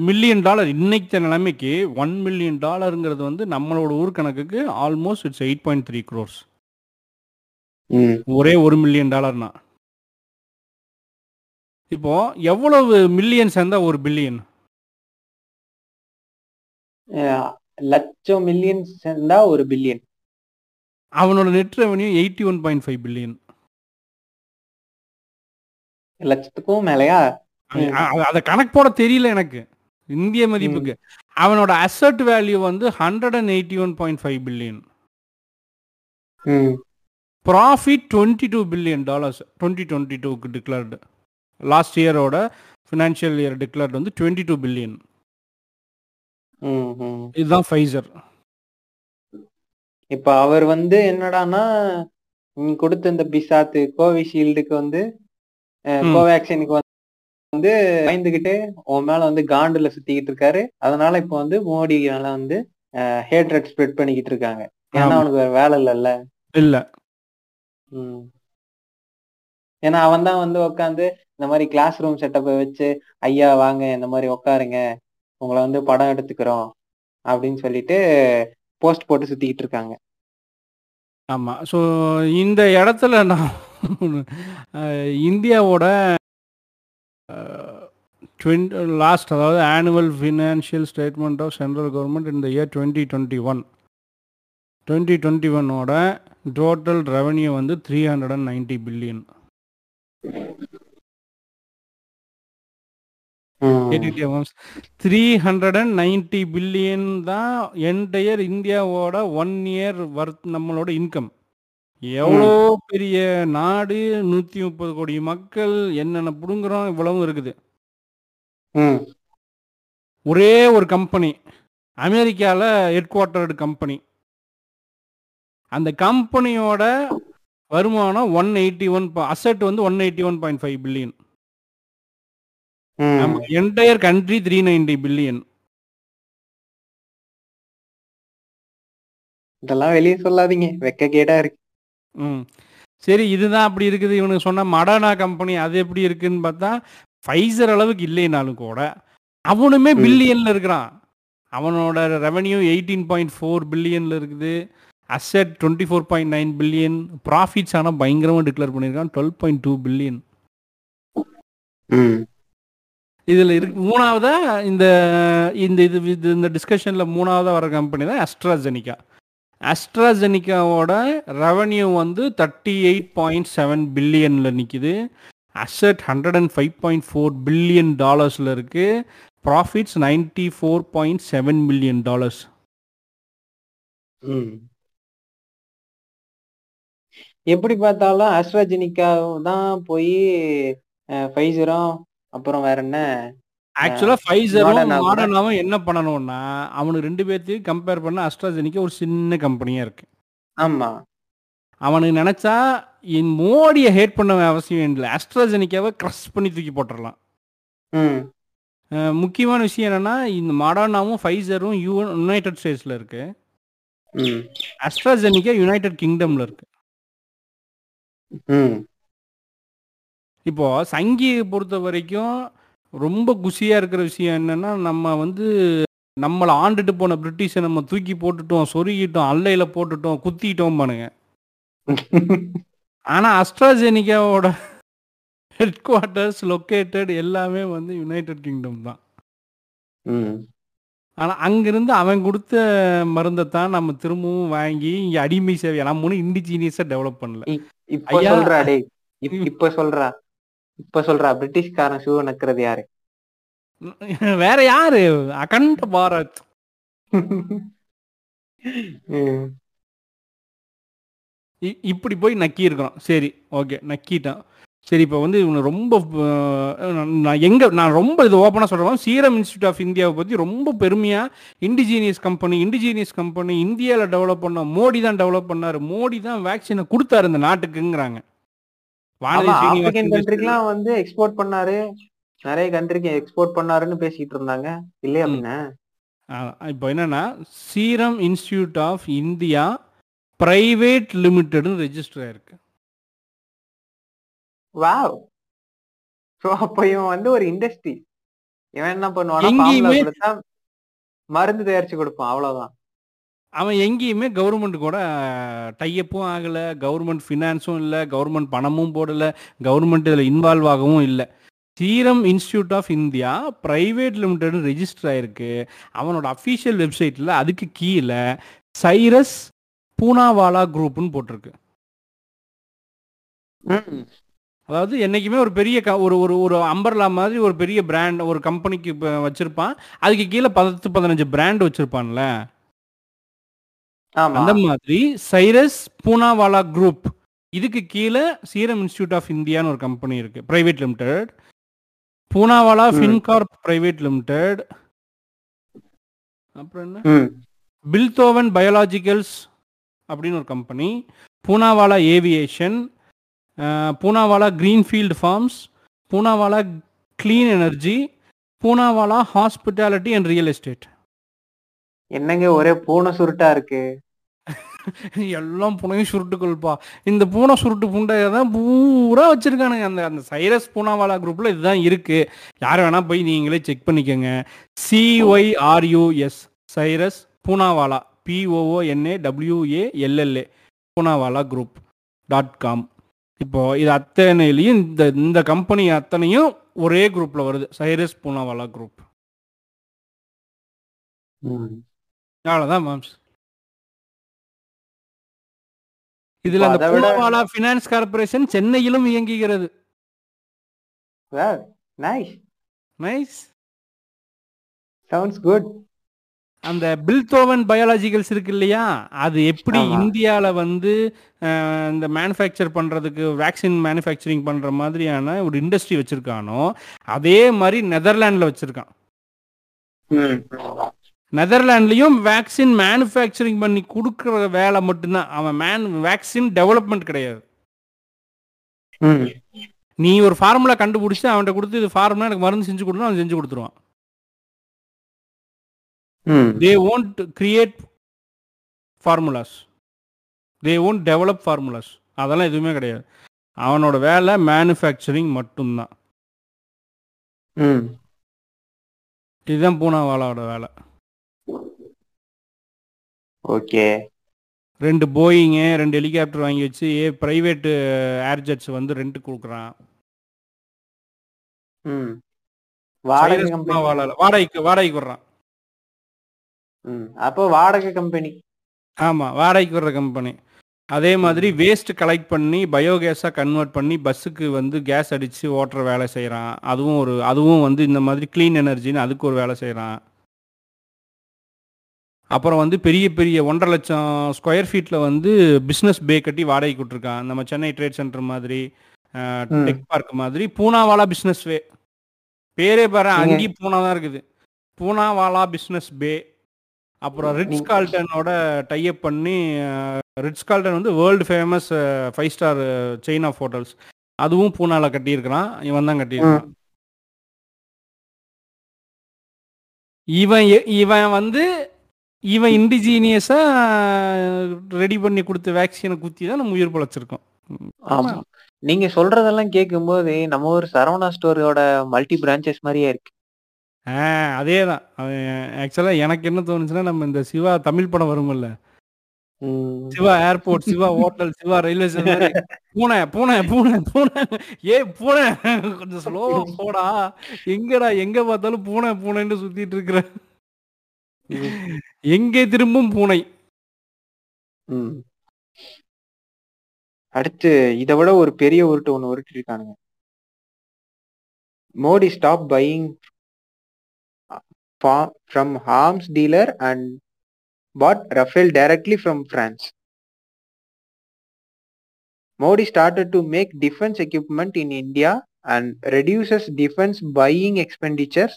மில்லியன் டாலர் இன்னைக்கு நிலைமைக்கு ஒன் மில்லியன் டாலருங்கிறது வந்து நம்மளோட ஊர் கணக்குக்கு almost it's eight point three crores ம். ஒரே ஒரு மில்லியன் டாலர்னா இப்போ எவ்வளவு மில்லியன் சேர்ந்தா ஒரு பில்லியன் லட்சம் மில்லியன் சேர்ந்தா ஒரு பில்லியன் அவனோட net revenue eighty one point five billion லட்சத்துக்கும் மேலயா. அதை கணக்கு போட தெரியல எனக்கு. இந்திய மதிப்புக்கு. அவனோட அசட் வேல்யூ வந்து hundred and eighty one point five billion ம். Profit twenty two billion dollars twenty twenty டூக்கு டிக்ளர்டு லாஸ்ட் இயரோட ஃபினான்ஷியல் இயர் டிக்ளர்டு வந்து டுவெண்ட்டி டூ பில்லியன் இதுதான் ஃபைசர் இப்ப அவர் வந்து என்னடான்னா நீ கொடுத்த இந்த பிசாத்து கோவிஷீல்டுக்கு வந்து. கோவேக்சினுக்கு வந்து பயந்துகிட்டு உன் மேல வந்து காண்டுல சுத்திக்கிட்டு இருக்காரு. அதனால இப்ப வந்து மோடி மேல வந்து ஹேட்ரட் ஸ்ப்ரெட் பண்ணிக்கிட்டு இருக்காங்க. ஏன்னா. அவனுக்கு வேற வேலை இல்லைல்ல. இல்ல. ஏன்னா அவன் தான் வந்து உட்காந்து இந்த மாதிரி கிளாஸ் ரூம் செட்டப்பை வச்சு ஐயா வாங்க இந்த மாதிரி உட்காருங்க உங்களை வந்து படம் எடுத்துக்கிறோம் அப்படின்னு சொல்லிட்டு போஸ்ட் போட்டு சுத்திக்கிட்டு இருக்காங்க. ஆமா. ஸோ இந்த இடத்துல நான் இந்தியாவோட லாஸ்ட் அதாவது annual financial statement of central government இந்த year twenty twenty one twenty twenty ஒன்னோட டோட்டல் ரெவன்யூ வந்து three hundred and ninety billion three hundred and ninety billion தான் என்டையர் இந்தியாவோட ஒன் இயர் ஒர்த் நம்மளோட இன்கம் எவ்வளோ பெரிய நாடு? நூற்றி முப்பது கோடி மக்கள். என்னென்ன பிடுங்குறோம்? இவ்வளவும் இருக்குது. ஒரே ஒரு கம்பெனி அமெரிக்காவில் ஹெட் குவார்ட்டர்டு கம்பெனி அந்த கம்பெனியோட வருமானம் ஒன் எயிட்டி ஒன் அசட் வந்து one eighty one point five billion entire country three ninety billion இதெல்லாம் வெளியே சொல்லாதீங்க. வெக்க கேடா இருக்கு. ம். சரி இதுதான் அப்படி இருக்குது. இவனுக்கு சொன்ன மடானா கம்பெனி அது எப்படி இருக்குன்னு பார்த்தா ஃபைசர் அளவுக்கு இல்லைனாலும் கூட அவனுமே. பில்லியன்ல இருக்கிறான். அவனோட ரெவன்யூ எயிட்டீன் பாயிண்ட் ஃபோர் பில்லியன்ல இருக்குது. Asset twenty four point nine billion profits ஆனால் பயங்கரமாக டிக்ளேர் பண்ணியிருக்கான் டுவெல் பாயிண்ட் டூ பில்லியன் இதில் இருக்கு மூணாவதா இந்த இந்த இது இது இந்த டிஸ்கஷனில் மூணாவதா வர கம்பெனி தான் அஸ்ட்ராஜெனிக்கா அஸ்ட்ராஜெனிக்காவோட ரெவன்யூ வந்து தேர்ட்டி எயிட் பாயிண்ட் செவன் பில்லியனில் நிற்கிது asset hundred and five point four billion டாலர்ஸில் இருக்குது profits ninety four point seven million dollars ம். எப்படி பார்த்தாலும் அஸ்ட்ராஜெனிக்காவும் தான் போய் ஃபைசரும் அப்புறம் வேற என்ன? ஆக்சுவலாக ஃபைசரும் மாடர்னாவும் என்ன பண்ணணும்னா அவனுக்கு ரெண்டு பேர்த்தையும் கம்பேர் பண்ண அஸ்ட்ராஜெனிக்கா ஒரு சின்ன கம்பெனியாக இருக்குது ஆமா. அவனுக்கு நினச்சா என் மோடியை ஹேட் பண்ண அவசியம் இல்லை. அஸ்ட்ராஜெனிக்காவை க்ரஷ் பண்ணி தூக்கி போட்டுடலாம் முக்கியமான விஷயம் என்னன்னா இந்த மாடர்னாவும் ஃபைசரும் யூ யுனைடெட் ஸ்டேட்ஸில் இருக்கு. ம். அஸ்ட்ராஜெனிக்கா யுனைடெட் கிங்டம்ல இருக்கு. ம். இப்போ சங்கியை பொறுத்த வரைக்கும் ரொம்ப குஷியா இருக்கிற விஷயம் என்னன்னா நம்ம வந்து நம்மளை ஆண்டுட்டு போன பிரிட்டிஷை நம்ம தூக்கி போட்டுட்டோம் சொருகிட்டோம் அல்லையில போட்டுட்டோம் குத்திட்டோம் பானுங்க ஆனா அஸ்ட்ராஜெனிக்காவோட ஹெட் குவார்ட்டர்ஸ் லொக்கேட்டட் எல்லாமே வந்து யுனைடெட் கிங்டம் தான். ம். ஆனா அங்கிருந்து அவன் கொடுத்த மருந்தை தான் நம்ம திரும்பவும் வாங்கி இங்க அடிமை சேவை நம்ம ஒன்றும் இண்டிஜீனியஸா டெவலப் பண்ணல. இப்ப. சொல்றா இப்ப சொல்றா. இப்ப சொல்றா பிரிட்டிஷ்காரன் ஷூ நக்கிறது யாரு? வேற யாரு? அகண்ட பாரத். இப்படி போய் நக்கி இருக்கிறோம் சரி ஓகே நக்கிட்டான். சரி இப்போ வந்து இவனை ரொம்ப நான் எங்க நான் ரொம்ப இது ஓப்பனாக சொல்கிறேன் சீரம் இன்ஸ்டியூட் ஆஃப் இந்தியாவை பற்றி ரொம்ப பெருமையாக இண்டிஜீனியஸ் கம்பெனி இண்டிஜீனியஸ் கம்பெனி இந்தியாவில் டெவலப் பண்ண மோடி தான் டெவலப் பண்ணாரு. மோடி தான் வேக்சினை கொடுத்தாரு இந்த நாட்டுக்குங்கிறாங்க. ஆப்பிரிக்கன். கண்ட்ரிக்கெல்லாம் வந்து எக்ஸ்போர்ட் பண்ணாரு. நிறைய கண்ட்ரிக்கு எக்ஸ்போர்ட் பண்ணாருன்னு பேசிட்டு இருந்தாங்க. இல்லையா ம். பின்ன ஆ, இப்போ என்னன்னா Serum Institute of India Private லிமிட்டட்னு register ஆயிருக்கு. வாவ் சோ அப்ப இவன் வந்து ஒரு இண்டஸ்ட்ரி இவன் என்ன பண்ணுவானா மருந்து தயாரிச்சு கொடுப்பான் அவ்வளவுதான். அவன் எங்கேயுமே கவர்மெண்ட் கூட டைஅப்பும் ஆகலை கவர்மெண்ட் ஃபினான்ஸும் இல்லை கவர்மெண்ட் பணமும் போடலை கவர்மெண்ட் இதில் இன்வால்வ் ஆகவும் இல்லை. Serum Institute of India Private Limited register ஆயிருக்கு. அவனோட அஃபீஷியல் வெப்சைட்டில் அதுக்கு கீழே சைரஸ் பூனாவாலா குரூப்னு போட்டிருக்கு. அதாவது என்னைக்குமே ஒரு பெரிய க ஒரு ஒரு ஒரு அம்பர்லா மாதிரி ஒரு பெரிய பிராண்ட் ஒரு கம்பெனிக்கு வச்சிருப்பான். அதுக்கு கீழே பத்து பதினஞ்சு பிராண்ட் வச்சிருப்பான்ல. அந்த மாதிரி சைரஸ் பூனாவாலா குரூப். இதுக்கு கீழே சீரம் இன்ஸ்டியூட் ஆஃப் இந்தியான்னு ஒரு கம்பெனி இருக்கு. Private Limited. Poonawalla. Fincorp Private Limited. அப்புறம் என்ன? பில்தோவன் பயாலாஜிக்கல்ஸ் அப்படின்னு ஒரு company. Poonawalla Aviation. Poonawalla Greenfield Farms. Poonawalla Clean Energy. Poonawalla Hospitality and Real Estate. என்னங்க ஒரே பூனை சுருட்டா இருக்கு? எல்லாம் பூனையும் சுருட்டுக்கொள்ப்பா. இந்த பூனை சுருட்டு புண்டைய தான் பூரா வச்சிருக்கானுங்க. அந்த அந்த சைரஸ் பூனாவாலா குரூப்ல இதுதான் இருக்கு. யார் வேணா போய் நீங்களே செக் பண்ணிக்கோங்க. C Y R U S Cyrus Poonawalla P O O N A W A L L A Poonawalla group dot com இப்போ இது அத்தனையிலையும் இந்த இந்த கம்பெனி அத்தனையும் ஒரே குரூப்ல வருது. சைரஸ் பூனாவாலா குரூப். அவ்வளோதான் மேம்ஸ். இதுல அந்த பூனாவாலா ஃபினான்ஸ் கார்பரேஷன் சென்னையிலும் இயங்குகிறது. நைஸ் நைஸ் சவுண்ட்ஸ் குட் அந்த பில்தோவன் பயாலஜிக்கல்ஸ் இருக்கு இல்லையா? அது எப்படி ஆமா. இந்தியால வந்து இந்த மேனுஃபேக்சர் பண்றதுக்கு வேக்சின் மேனுஃபேக்சரிங் பண்ற மாதிரியான ஒரு இண்டஸ்ட்ரி வச்சிருக்கானோ அதே மாதிரி நெதர்லாண்ட்ல வச்சிருக்கான். நெதர்லாண்ட்லயும் வேக்சின் மேனுஃபேக்சரிங் பண்ணி கொடுக்குற வேலை மட்டும்தான். அவன் மேன் வேக்சின் டெவலப்மெண்ட் கிடையாது. நீ ஒரு ஃபார்முலா கண்டுபிடிச்சு அவன்கிட்ட கொடுத்து இது ஃபார்முலா எனக்கு மருந்து செஞ்சு கொடுனா அவன் செஞ்சு கொடுத்துருவான். They won't create formulas they won't develop formulas அதெல்லாம் எதுவுமே கிடையாது. அவனோட வேலை மேனுஃபேக்சரிங் மட்டும்தான். இதுதான் பூனாவாலாவோட வேலை. ஓகே. ரெண்டு போயிங்கு ரெண்டு ஹெலிகாப்டர் வாங்கி வச்சு ஏ ப்ரைவேட்டு ஏர்ஜெட்ஸ் வந்து ரெண்ட் கொடுக்குறான். ம். வாடகை கம்பெனி. பூனாவாலால வாடகைக்கு வாடகைக்கு விடுறான். ம். அப்போ வாடகை கம்பெனி. ஆமாம் வாடகைக்கு வர்ற கம்பெனி. அதே மாதிரி வேஸ்ட் கலெக்ட் பண்ணி பயோகேஸாக கன்வெர்ட் பண்ணி பஸ்ஸுக்கு வந்து கேஸ் அடித்து ஓட்டுற வேலை செய்கிறான் அதுவும் ஒரு அதுவும் வந்து இந்த மாதிரி க்ளீன் எனர்ஜின்னு அதுக்கு ஒரு வேலை செய்கிறான் அப்புறம் வந்து பெரிய பெரிய ஒன்றரை லட்சம் ஸ்கொயர் ஃபீட்டில் வந்து பிஸ்னஸ் பே கட்டி வாடகைக்கு விட்ருக்கான் நம்ம சென்னை ட்ரேட் சென்டர் மாதிரி. டெக் பார்க் மாதிரி. பூனாவாலா பிஸ்னஸ் வே பேரே பாரு அங்கேயும் பூனா தான் இருக்குது. பூனாவாலா பிஸ்னஸ் பே அப்புறம் ரிட்ஸ் கால்டனோட டைப் பண்ணி ரிட்ஸ் கால்டன் வந்து world famous five star chain of hotels அதுவும் பூனால கட்டியிருக்கிறான். இவன் தான் கட்டியிருக்கான். இவன் இவன் வந்து இவன் இண்டிஜீனியஸா ரெடி பண்ணி கொடுத்த வேக்சினை குத்தி தான் நம்ம உயிர் பிழைச்சிருக்கோம். ஆமா. நீங்க சொல்றதெல்லாம் கேட்கும்போது நம்ம ஒரு சரவணா ஸ்டோரியோட மல்டி பிரான்ச்சஸ் மாதிரியே இருக்கு. அதே தான் ஆக்சுவலாக எனக்கு என்ன தோணுச்சுன்னா நம்ம இந்த சிவா தமிழ் படம் வரும்ல. ம். Siva airport Siva hotel Siva railway station பூனை பூனை பூனை பூனை. ஏ பூனை. கொஞ்சம் ஸ்லோவா போடா. எங்கடா எங்க பார்த்தாலும் பூனை பூனைன்னு சுத்திட்டு இருக்கிற எங்கே திரும்பும் பூனை? ம். அடுத்து இதை விட ஒரு பெரிய உருட்டு ஒன்று உருட்டி இருக்கானுங்க Modi stop buying from arms dealer and bought Rafale directly from France Modi started to make defence equipment in India and reduces defence buying expenditures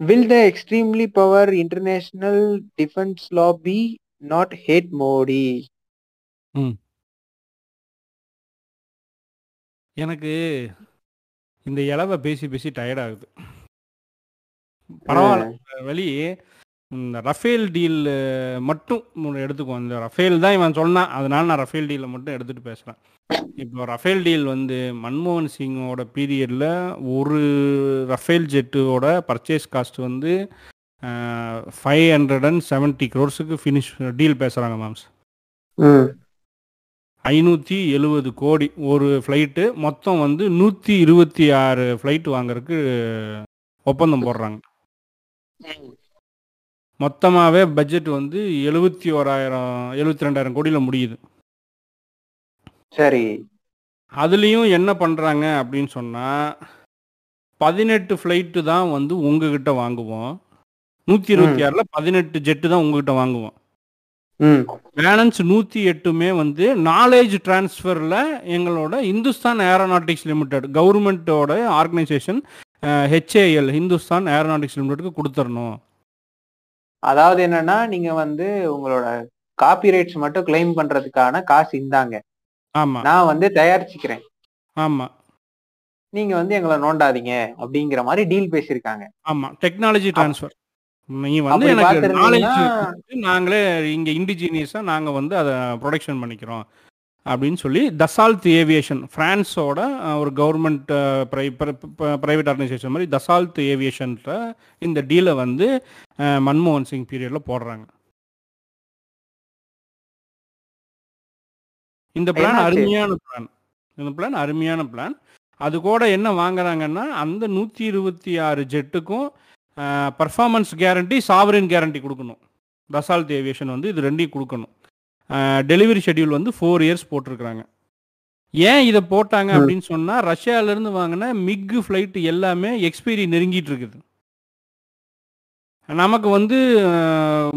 Will the extremely power international defense lobby not hate Modi? எனக்கு இந்த இலவை பேசி பேசி டயர்ட் ஆகுது பரவாயில்ல வெளி இந்த ரஃபேல் டீல் மட்டும் முன்ன எடுத்துக்குவோம். இந்த ரஃபேல் தான் இவன் சொன்னான். அதனால நான் ரஃபேல் டீலை மட்டும் எடுத்துட்டு பேசுகிறேன் இப்போ ரஃபேல் டீல் வந்து மன்மோகன் சிங்கோட பீரியடில் ஒரு ரஃபேல் ஜெட்டோட பர்ச்சேஸ் காஸ்ட் வந்து ஃபைவ் ஹண்ட்ரட் அண்ட் செவன்ட்டி க்ரோர்ஸுக்கு ஃபினிஷ் டீல் பேசுகிறாங்க மேம்ஸ் ஐநூற்றி எழுபது கோடி ஒரு ஃப்ளைட்டு மொத்தம் வந்து நூற்றி இருபத்தி ஆறு ஃப்ளைட் வாங்குறதுக்கு ஒப்பந்தம் போடுறாங்க. மொத்தமாகவே பட்ஜெட் வந்து எழுபத்தி ஓராயிரம் எழுபத்தி ரெண்டாயிரம் கோடியில் முடியுது. சரி. அதுலேயும் என்ன பண்ணுறாங்க அப்படின்னு சொன்னால் பதினெட்டு ஃப்ளைட்டு தான் வந்து உங்ககிட்ட வாங்குவோம். நூற்றி இருபத்தி ஆறில் பதினெட்டு ஜெட்டு தான் உங்ககிட்ட வாங்குவோம். ம். பேலன்ஸ் நூற்றி எட்டுமே வந்து நாலேஜ் டிரான்ஸ்ஃபரில் எங்களோட இந்துஸ்தான் ஏரோநாட்டிக்ஸ் லிமிடெட் கவர்மெண்ட்டோட organisation H A L Hindustan Aeronautics லிமிடெட்டுக்கு கொடுத்துடணும். அதாவது என்னன்னா நீங்க வந்து உங்களோட காப்பிரைட்ஸ் மட்டும் கிளைம் பண்றதுக்கான காசு இந்தாங்க. ஆமாம் நான் வந்து தயாரிச்சுக்கிறேன். ஆமாம் நீங்க வந்து எங்களை நோண்டாதீங்க அப்படிங்கிற மாதிரி டீல் பேசியிருக்காங்க. ஆமாம் டெக்னாலஜி டிரான்ஸ்ஃபர் நீ வந்து எனக்கு நாலேஜ் நாங்களே இங்கே இண்டிஜீனியஸாக நாங்கள் வந்து அதை ப்ரொடக்ஷன் பண்ணிக்கிறோம். அப்படின்னு சொல்லி தசால்த் ஏவியேஷன் ஃப்ரான்ஸோட ஒரு கவர்மெண்ட் ப்ரைவேட் ஆர்கனைசேஷன் மாதிரி தசால்த் ஏவியேஷன்ல இந்த டீலை வந்து மன்மோகன் சிங் பீரியடில் போடுறாங்க. இந்த பிளான்? அருமையான பிளான் இந்த பிளான் அருமையான பிளான் அது கூட என்ன வாங்குறாங்கன்னா அந்த நூற்றி இருபத்தி ஆறு ஜெட்டுக்கும் பர்ஃபார்மன்ஸ் கேரண்டி சாவரின் கேரண்டி கொடுக்கணும். தசால்த் ஏவியேஷன் வந்து இது ரெண்டையும் கொடுக்கணும். டெலிவரி ஷெட்யூல் வந்து ஃபோர் இயர்ஸ் போட்டிருக்கிறாங்க. ஏன் இதை போட்டாங்க. அப்படின்னு சொன்னால் ரஷ்யாவிலேருந்து வாங்கின மிக் ஃப்ளைட் எல்லாமே எக்ஸ்பைரி நெருங்கிட்டு இருக்குது. நமக்கு வந்து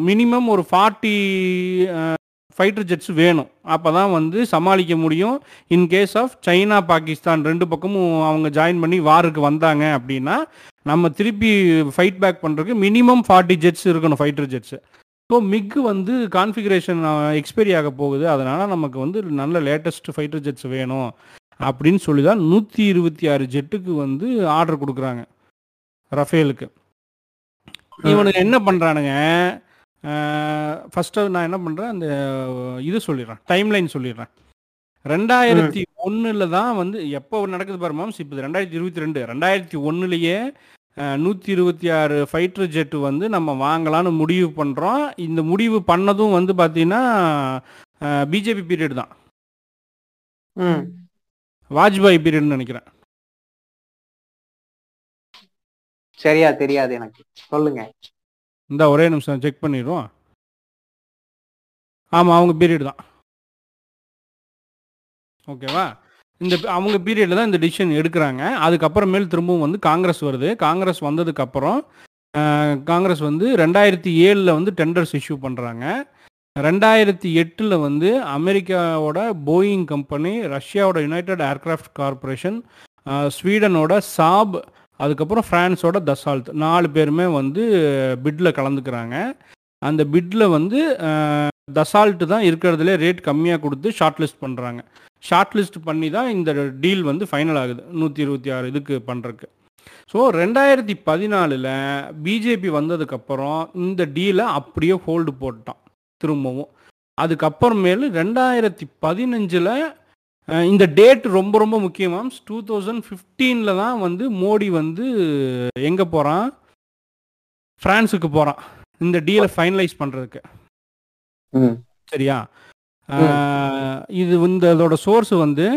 மினிமம் ஒரு ஃபார்ட்டி ஃபைட்டர் ஜெட்ஸ் வேணும். அப்போ தான் வந்து சமாளிக்க முடியும். In case of China Pakistan ரெண்டு பக்கமும் அவங்க ஜாயின் பண்ணி வாருக்கு வந்தாங்க அப்படின்னா நம்ம திருப்பி ஃபைட் பேக் பண்ணுறதுக்கு மினிமம் ஃபார்ட்டி ஜெட்ஸ் இருக்கணும் ஃபைட்டர் ஜெட்ஸு ஸோ மிக் வந்து கான்ஃபிகரேஷன் எக்ஸ்பைரி ஆக போகுது. அதனால் நமக்கு வந்து நல்ல லேட்டஸ்ட் ஃபைட்டர் ஜெட்ஸ் வேணும் அப்படின்னு சொல்லி தான் நூற்றி இருபத்தி ஆறு ஜெட்டுக்கு வந்து ஆர்டர் கொடுக்குறாங்க. ரஃபேலுக்கு. இவனுக்கு என்ன பண்ணுறானுங்க ஃபஸ்ட்டு நான் என்ன பண்ணுறேன் அந்த இது சொல்லிடுறேன். டைம்லைன் சொல்லிடுறேன். ரெண்டாயிரத்தி ஒன்றில் தான் வந்து எப்போ நடக்குது பாரு மாம்ஸ்? இப்போ ரெண்டாயிரத்தி இருபத்தி ரெண்டு. ரெண்டாயிரத்தி ஒன்றுலேயே நூற்றி இருபத்தி ஆறு ஃபைட்டர் ஜெட்டு வந்து நம்ம வாங்கலாம்னு முடிவு பண்ணுறோம் இந்த முடிவு பண்ணதும் வந்து பார்த்தீங்கன்னா பிஜேபி பீரியட் தான். ம். வாஜ்பாய் பீரியட்னு நினைக்கிறேன். சரியா தெரியாது எனக்கு. சொல்லுங்க. இந்த ஒரே நிமிஷம் செக் பண்ணிடுவோம் ஆமாம் அவங்க பீரியட் தான். ஓகேவா? இந்த அவங்க பீரியடில் தான் இந்த டிசிஷன் எடுக்கிறாங்க. அதுக்கப்புறமேல் திரும்பவும் வந்து காங்கிரஸ் வருது. காங்கிரஸ் வந்ததுக்கப்புறம் காங்கிரஸ் வந்து ரெண்டாயிரத்தி ஏழில் வந்து டெண்டர்ஸ் இஷ்யூ பண்ணுறாங்க ரெண்டாயிரத்தி எட்டில் வந்து அமெரிக்காவோட போயிங் கம்பெனி ரஷ்யாவோட யுனைடெட் ஏர்க்ராஃப்ட் கார்பரேஷன் ஸ்வீடனோட சாப் அதுக்கப்புறம் ஃப்ரான்ஸோட தசால்ட் நாலு பேருமே வந்து பிட்டில் கலந்துக்கிறாங்க. அந்த பிட்டில் வந்து தசால்ட்டு தான் இருக்கிறதுலே ரேட் கம்மியாக கொடுத்து ஷார்ட் லிஸ்ட் பண்ணுறாங்க ஷார்ட் லிஸ்ட் பண்ணி தான் இந்த டீல் வந்து ஃபைனல் ஆகுது. நூற்றி இருபத்தி ஆறு இதுக்கு பண்ணுறதுக்கு ஸோ ரெண்டாயிரத்தி பதினாலில் பிஜேபி வந்ததுக்கப்புறம் இந்த டீலை அப்படியே ஹோல்டு போட்டான் திரும்பவும். அதுக்கப்புறமேலு ரெண்டாயிரத்தி பதினஞ்சில் இந்த டேட் ரொம்ப ரொம்ப முக்கியமாக டூ தௌசண்ட் ஃபிஃப்டீனில் தான் வந்து மோடி வந்து எங்கே போகிறான் ஃப்ரான்ஸுக்கு போகிறான் இந்த டீலை ஃபைனலைஸ் பண்ணுறதுக்கு ம். சரியா? இது இந்த இதோட சோர்ஸ் வந்து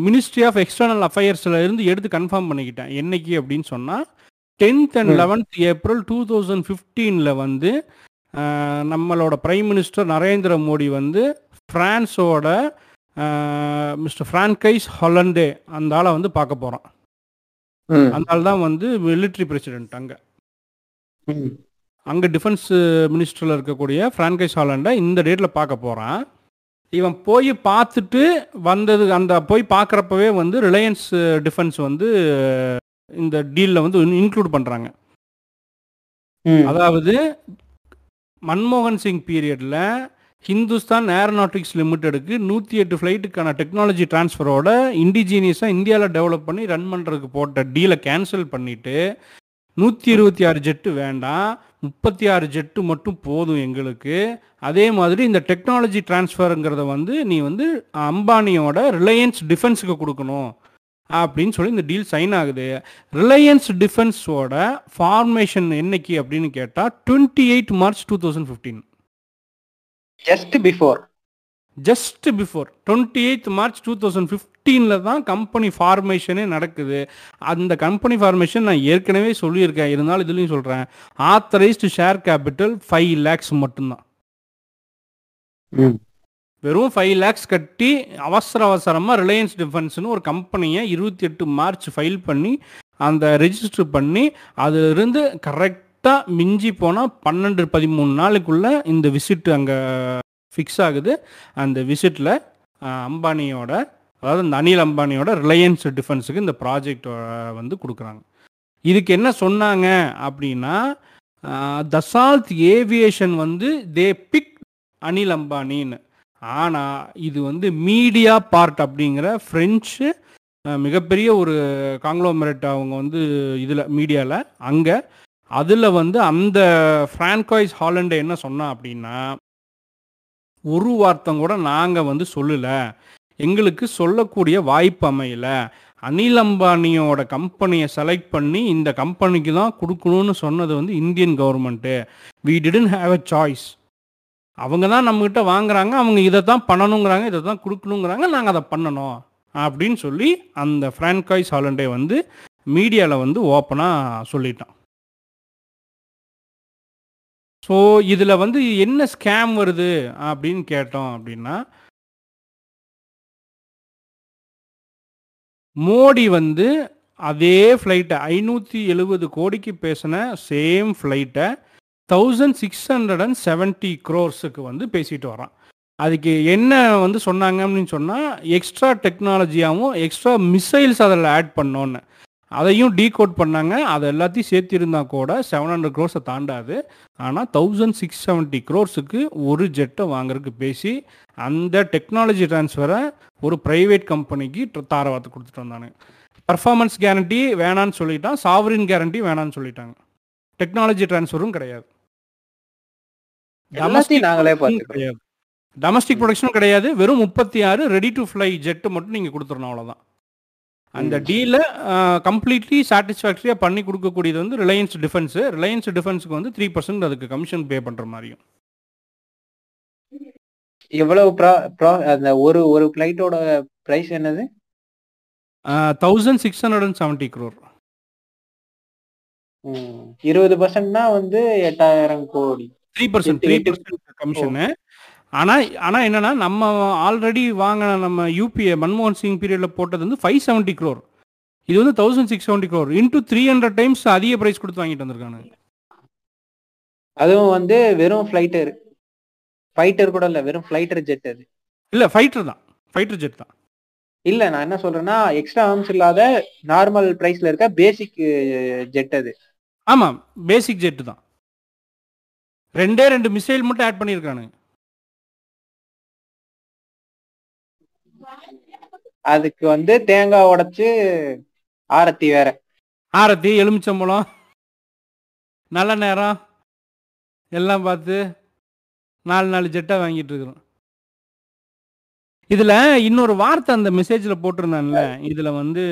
மினிஸ்ட்ரி ஆஃப் எக்ஸ்டர்னல் அஃபேர்ஸில் இருந்து எடுத்து கன்ஃபார்ம் பண்ணிக்கிட்டேன். என்னைக்கு அப்படின்னு சொன்னால் tenth and. Eleventh April two thousand ஃபிஃப்டீனில் வந்து நம்மளோட பிரைம் மினிஸ்டர் நரேந்திர மோடி வந்து ஃப்ரான்ஸோட மிஸ்டர் ஃப்ரான்கைஸ் ஹாலண்டே அந்த ஆளை வந்து பார்க்க போகிறான் ம். அந்த ஆள் தான் வந்து மிலிட்ரி பிரசிடென்ட் அங்கே. ம். அங்கே டிஃபென்ஸ் மினிஸ்டரில் இருக்கக்கூடிய ஃப்ரான்கைஸ் ஹாலண்டை இந்த டேட்டில் பார்க்க போகிறான் இவன் போய் பார்த்துட்டு வந்தது அந்த போய் பார்க்குறப்பவே வந்து ரிலையன்ஸ் டிஃபென்ஸ் வந்து இந்த டீலில் வந்து இன்க்ளூட் பண்ணுறாங்க அதாவது மன்மோகன் சிங் பீரியடில் ஹிந்துஸ்தான் ஏரோநாட்டிக்ஸ் லிமிட்டெடுக்கு நூற்றி எட்டு ஃப்ளைட்டுக்கான டெக்னாலஜி டிரான்ஸ்ஃபரோட இண்டிஜீனியஸாக இந்தியாவில் டெவலப் பண்ணி ரன் பண்ணுறதுக்கு போட்ட டீலை கேன்சல் பண்ணிவிட்டு நூற்றி இருபத்தி ஆறு ஜெட்டு வேண்டாம். முப்பத்தி ஆறு ஜெட்டு மட்டும் போதும் எங்களுக்கு. அதே மாதிரி இந்த டெக்னாலஜி டிரான்ஸ்ஃபருங்கிறத வந்து நீ வந்து அம்பானியோட ரிலையன்ஸ் டிஃபென்ஸுக்கு கொடுக்கணும் அப்படின்னு சொல்லி இந்த டீல் சைன் ஆகுது. ரிலையன்ஸ் டிஃபென்ஸோட ஃபார்மேஷன் என்னைக்கு அப்படின்னு கேட்டால் twenty eight March two thousand fifteen just before just before twenty eighth March two thousand ஃபிஃப்டீனில் தான் கம்பெனி ஃபார்மேஷனே நடக்குது. அந்த கம்பெனி ஃபார்மேஷன் நான் ஏற்கனவே சொல்லியிருக்கேன். இருந்தாலும் இதுலேயும் சொல்கிறேன் authorised share capital five lakhs மட்டும்தான். ம். வெறும் ஃபைவ் லேக்ஸ் கட்டி அவசர அவசரமாக ரிலையன்ஸ் டிஃபென்ஸ்னு ஒரு கம்பெனியை இருபத்தி எட்டு மார்ச் ஃபைல் பண்ணி அந்த ரெஜிஸ்டர் பண்ணி அதிலிருந்து கரெக்டாக மிஞ்சி போனால் பன்னெண்டு பதிமூணு நாளுக்குள்ளே இந்த விசிட் அங்கே ஃபிக்ஸ் ஆகுது. அந்த விசிட்டில் அம்பானியோட அதாவது அந்த அனில் அம்பானியோட ரிலையன்ஸ் டிஃபென்ஸுக்கு இந்த ப்ராஜெக்ட் வந்து கொடுக்குறாங்க. இதுக்கு என்ன சொன்னாங்க அப்படின்னா தசால்த் ஏவியேஷன் வந்து தே பிக் அனில் அம்பானின்னு. ஆனால் இது வந்து மீடியா பார்ட் அப்படிங்கிற ஃப்ரெஞ்சு மிகப்பெரிய ஒரு காங்க்ளோமரேட் அவங்க வந்து இதில் மீடியாவில் அங்கே. அதில் வந்து அந்த ஃப்ரான்காய்ஸ் ஹாலண்டை என்ன சொன்னா அப்படின்னா ஒரு வார்த்தம் கூட நாங்கள் வந்து சொல்லலை. எங்களுக்கு சொல்லக்கூடிய வாய்ப்பு அமையல. அனில் அம்பானியோட கம்பெனியை செலக்ட் பண்ணி இந்த கம்பெனிக்கு தான் கொடுக்கணும்னு சொன்னது வந்து Indian government we didn't have a choice அவங்க தான் நம்மக்கிட்ட வாங்குறாங்க அவங்க இதை தான் பண்ணணுங்கிறாங்க இதை தான் கொடுக்கணுங்கிறாங்க நாங்கள் அதை பண்ணணும் அப்படின்னு சொல்லி அந்த ஃப்ரான்காய்ஸ் ஹாலண்டே வந்து மீடியாவில் வந்து ஓப்பனாக சொல்லிட்டான். ஸோ இதில் வந்து என்ன ஸ்கேம் வருது அப்படின்னு கேட்டோம் அப்படின்னா மோடி வந்து அதே ஃப்ளைட்டை ஐநூற்றி எழுபது கோடிக்கு பேசின சேம் ஃப்ளைட்டை thousand six hundred and seventy க்ரோர்ஸுக்கு வந்து பேசிட்டு வரான். அதுக்கு என்ன வந்து சொன்னாங்க அப்படின்னு சொன்னால் எக்ஸ்ட்ரா டெக்னாலஜியாகவும் எக்ஸ்ட்ரா மிசைல்ஸ் அதில் ஆட் பண்ணோன்னு. அதையும் டீகோட் பண்ணாங்க. அதை எல்லாத்தையும் சேர்த்திருந்தா கூட செவன் ஹண்ட்ரட் க்ரோர்ஸை தாண்டாது. ஆனால் தௌசண்ட் சிக்ஸ் செவன்ட்டி க்ரோர்ஸுக்கு ஒரு ஜெட்டை வாங்குறதுக்கு பேசி அந்த டெக்னாலஜி ட்ரான்ஸ்ஃபரை ஒரு ப்ரைவேட் கம்பெனிக்கு தாரவாத்து கொடுத்துட்டு வந்தானுங்க பர்ஃபார்மன்ஸ் கேரண்டி வேணான்னு சொல்லிட்டான். சாவரின் கேரண்டி வேணான்னு சொல்லிட்டாங்க. டெக்னாலஜி ட்ரான்ஸ்ஃபரும் கிடையாது. நாங்களே கிடையாது. டொமஸ்டிக் ப்ரொடக்ஷனும் கிடையாது. வெறும் முப்பத்தி ஆறு ரெடி டு ஃப்ளை ஜெட்டு மட்டும் நீங்கள் கொடுத்துடணும் அவ்வளோதான் அந்த. டீலை கம்ப்ளீட்லி சாட்டிஸ்ஃபேக்டரியாக பண்ணி கொடுக்கக்கூடியது வந்து ரிலையன்ஸ் டிஃபென்ஸு ரிலையன்ஸ் டிஃபென்ஸுக்கு வந்து த்ரீ பர்சன்ட் அதுக்கு கமிஷன் பே பண்ணுற மாதிரியும். எவ்வளவு ப்ரா ப்ரா அந்த ஒரு ஒரு ஃப்ளைட்டோட பிரைஸ் என்னது? Thousand six hundred and seventy crore இருபது பர்சன்ட்னா வந்து எட்டாயிரம் கோடி. Three percent three percent commission ஆனால் ஆனால் என்னன்னா நம்ம ஆல்ரெடி வாங்கின நம்ம யூபிஏ மன்மோகன் சிங் பீரியடில் போட்டது வந்து ஃபைவ் செவன்ட்டி க்ரோர் இது வந்து thousand six seventy crore into three hundred times அதிக ப்ரைஸ் கொடுத்து வாங்கிட்டு வந்திருக்காங்க. அதுவும் வந்து வெறும் ஃப்ளைட்டர் ஃபைட்டர் கூட இல்ல வெறும் ஃப்ளைட்டர் ஜெட் அது. இல்லை ஃபைட்டர் தான். ஃபைட்டர் ஜெட் தான். இல்ல நான் என்ன சொல்றேன்னா எக்ஸ்ட்ரா ஆர்ம்ஸ் இல்லாத நார்மல் பிரைஸ்ல இருக்க பேசிக் ஜெட் அது. ஆமாம் பேசிக் ஜெட்டு தான். ரெண்டே ரெண்டு மிசைல் மட்டும் ஆட் பண்ணியிருக்கானுங்க. அதுக்கு வந்து தேங்காய் உடைச்சு ஆரத்தி வேற. ஆரத்தி எலுமிச்சம்பழம் நல்ல நேரம் எல்லாம் பார்த்து நாலு நாலு ஜெட்டாக வாங்கிட்டு இருக்கிறோம். இதில் இன்னொரு வார்த்தை அந்த மெசேஜில் போட்டிருந்தான்ல இதில் வந்து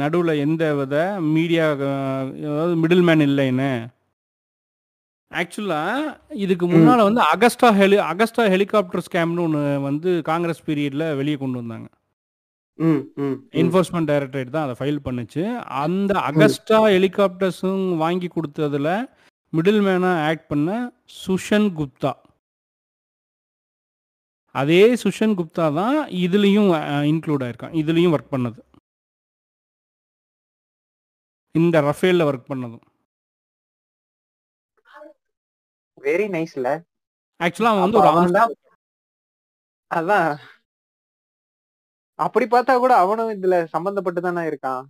நடுவில் எந்த வித மீடியா அதாவது மிடில் மேன் இல்லைன்னு. ஆக்சுவலாக இதுக்கு முன்னால் வந்து அகஸ்டா ஹெலி அகஸ்டா ஹெலிகாப்டர் ஸ்கேம்னு ஒன்று வந்து காங்கிரஸ் பீரியடில் வெளியே கொண்டு வந்தாங்க. என்ஃபோர்ஸ்மெண்ட் டைரக்டரேட் தான் அதை ஃபைல் பண்ணுச்சு. அந்த அகஸ்டா ஹெலிகாப்டர்ஸும் வாங்கி கொடுத்ததுல மிடில் மேனாக ஆக்ட் பண்ண சுஷன் குப்தா அதே சுஷன் குப்தா தான் இதுலேயும் இன்க்ளூட் ஆயிருக்கான். இதுலேயும் ஒர்க் பண்ணது. இந்த ரஃபேலில் ஒர்க் பண்ணதும். வெரி நைஸ்ல ஆக்சுவலாக அவன் வந்து ஒரு அதான். அப்படி பார்த்தா கூட அவனும் இதுல சம்பந்தப்பட்டு தானே இருக்கான்?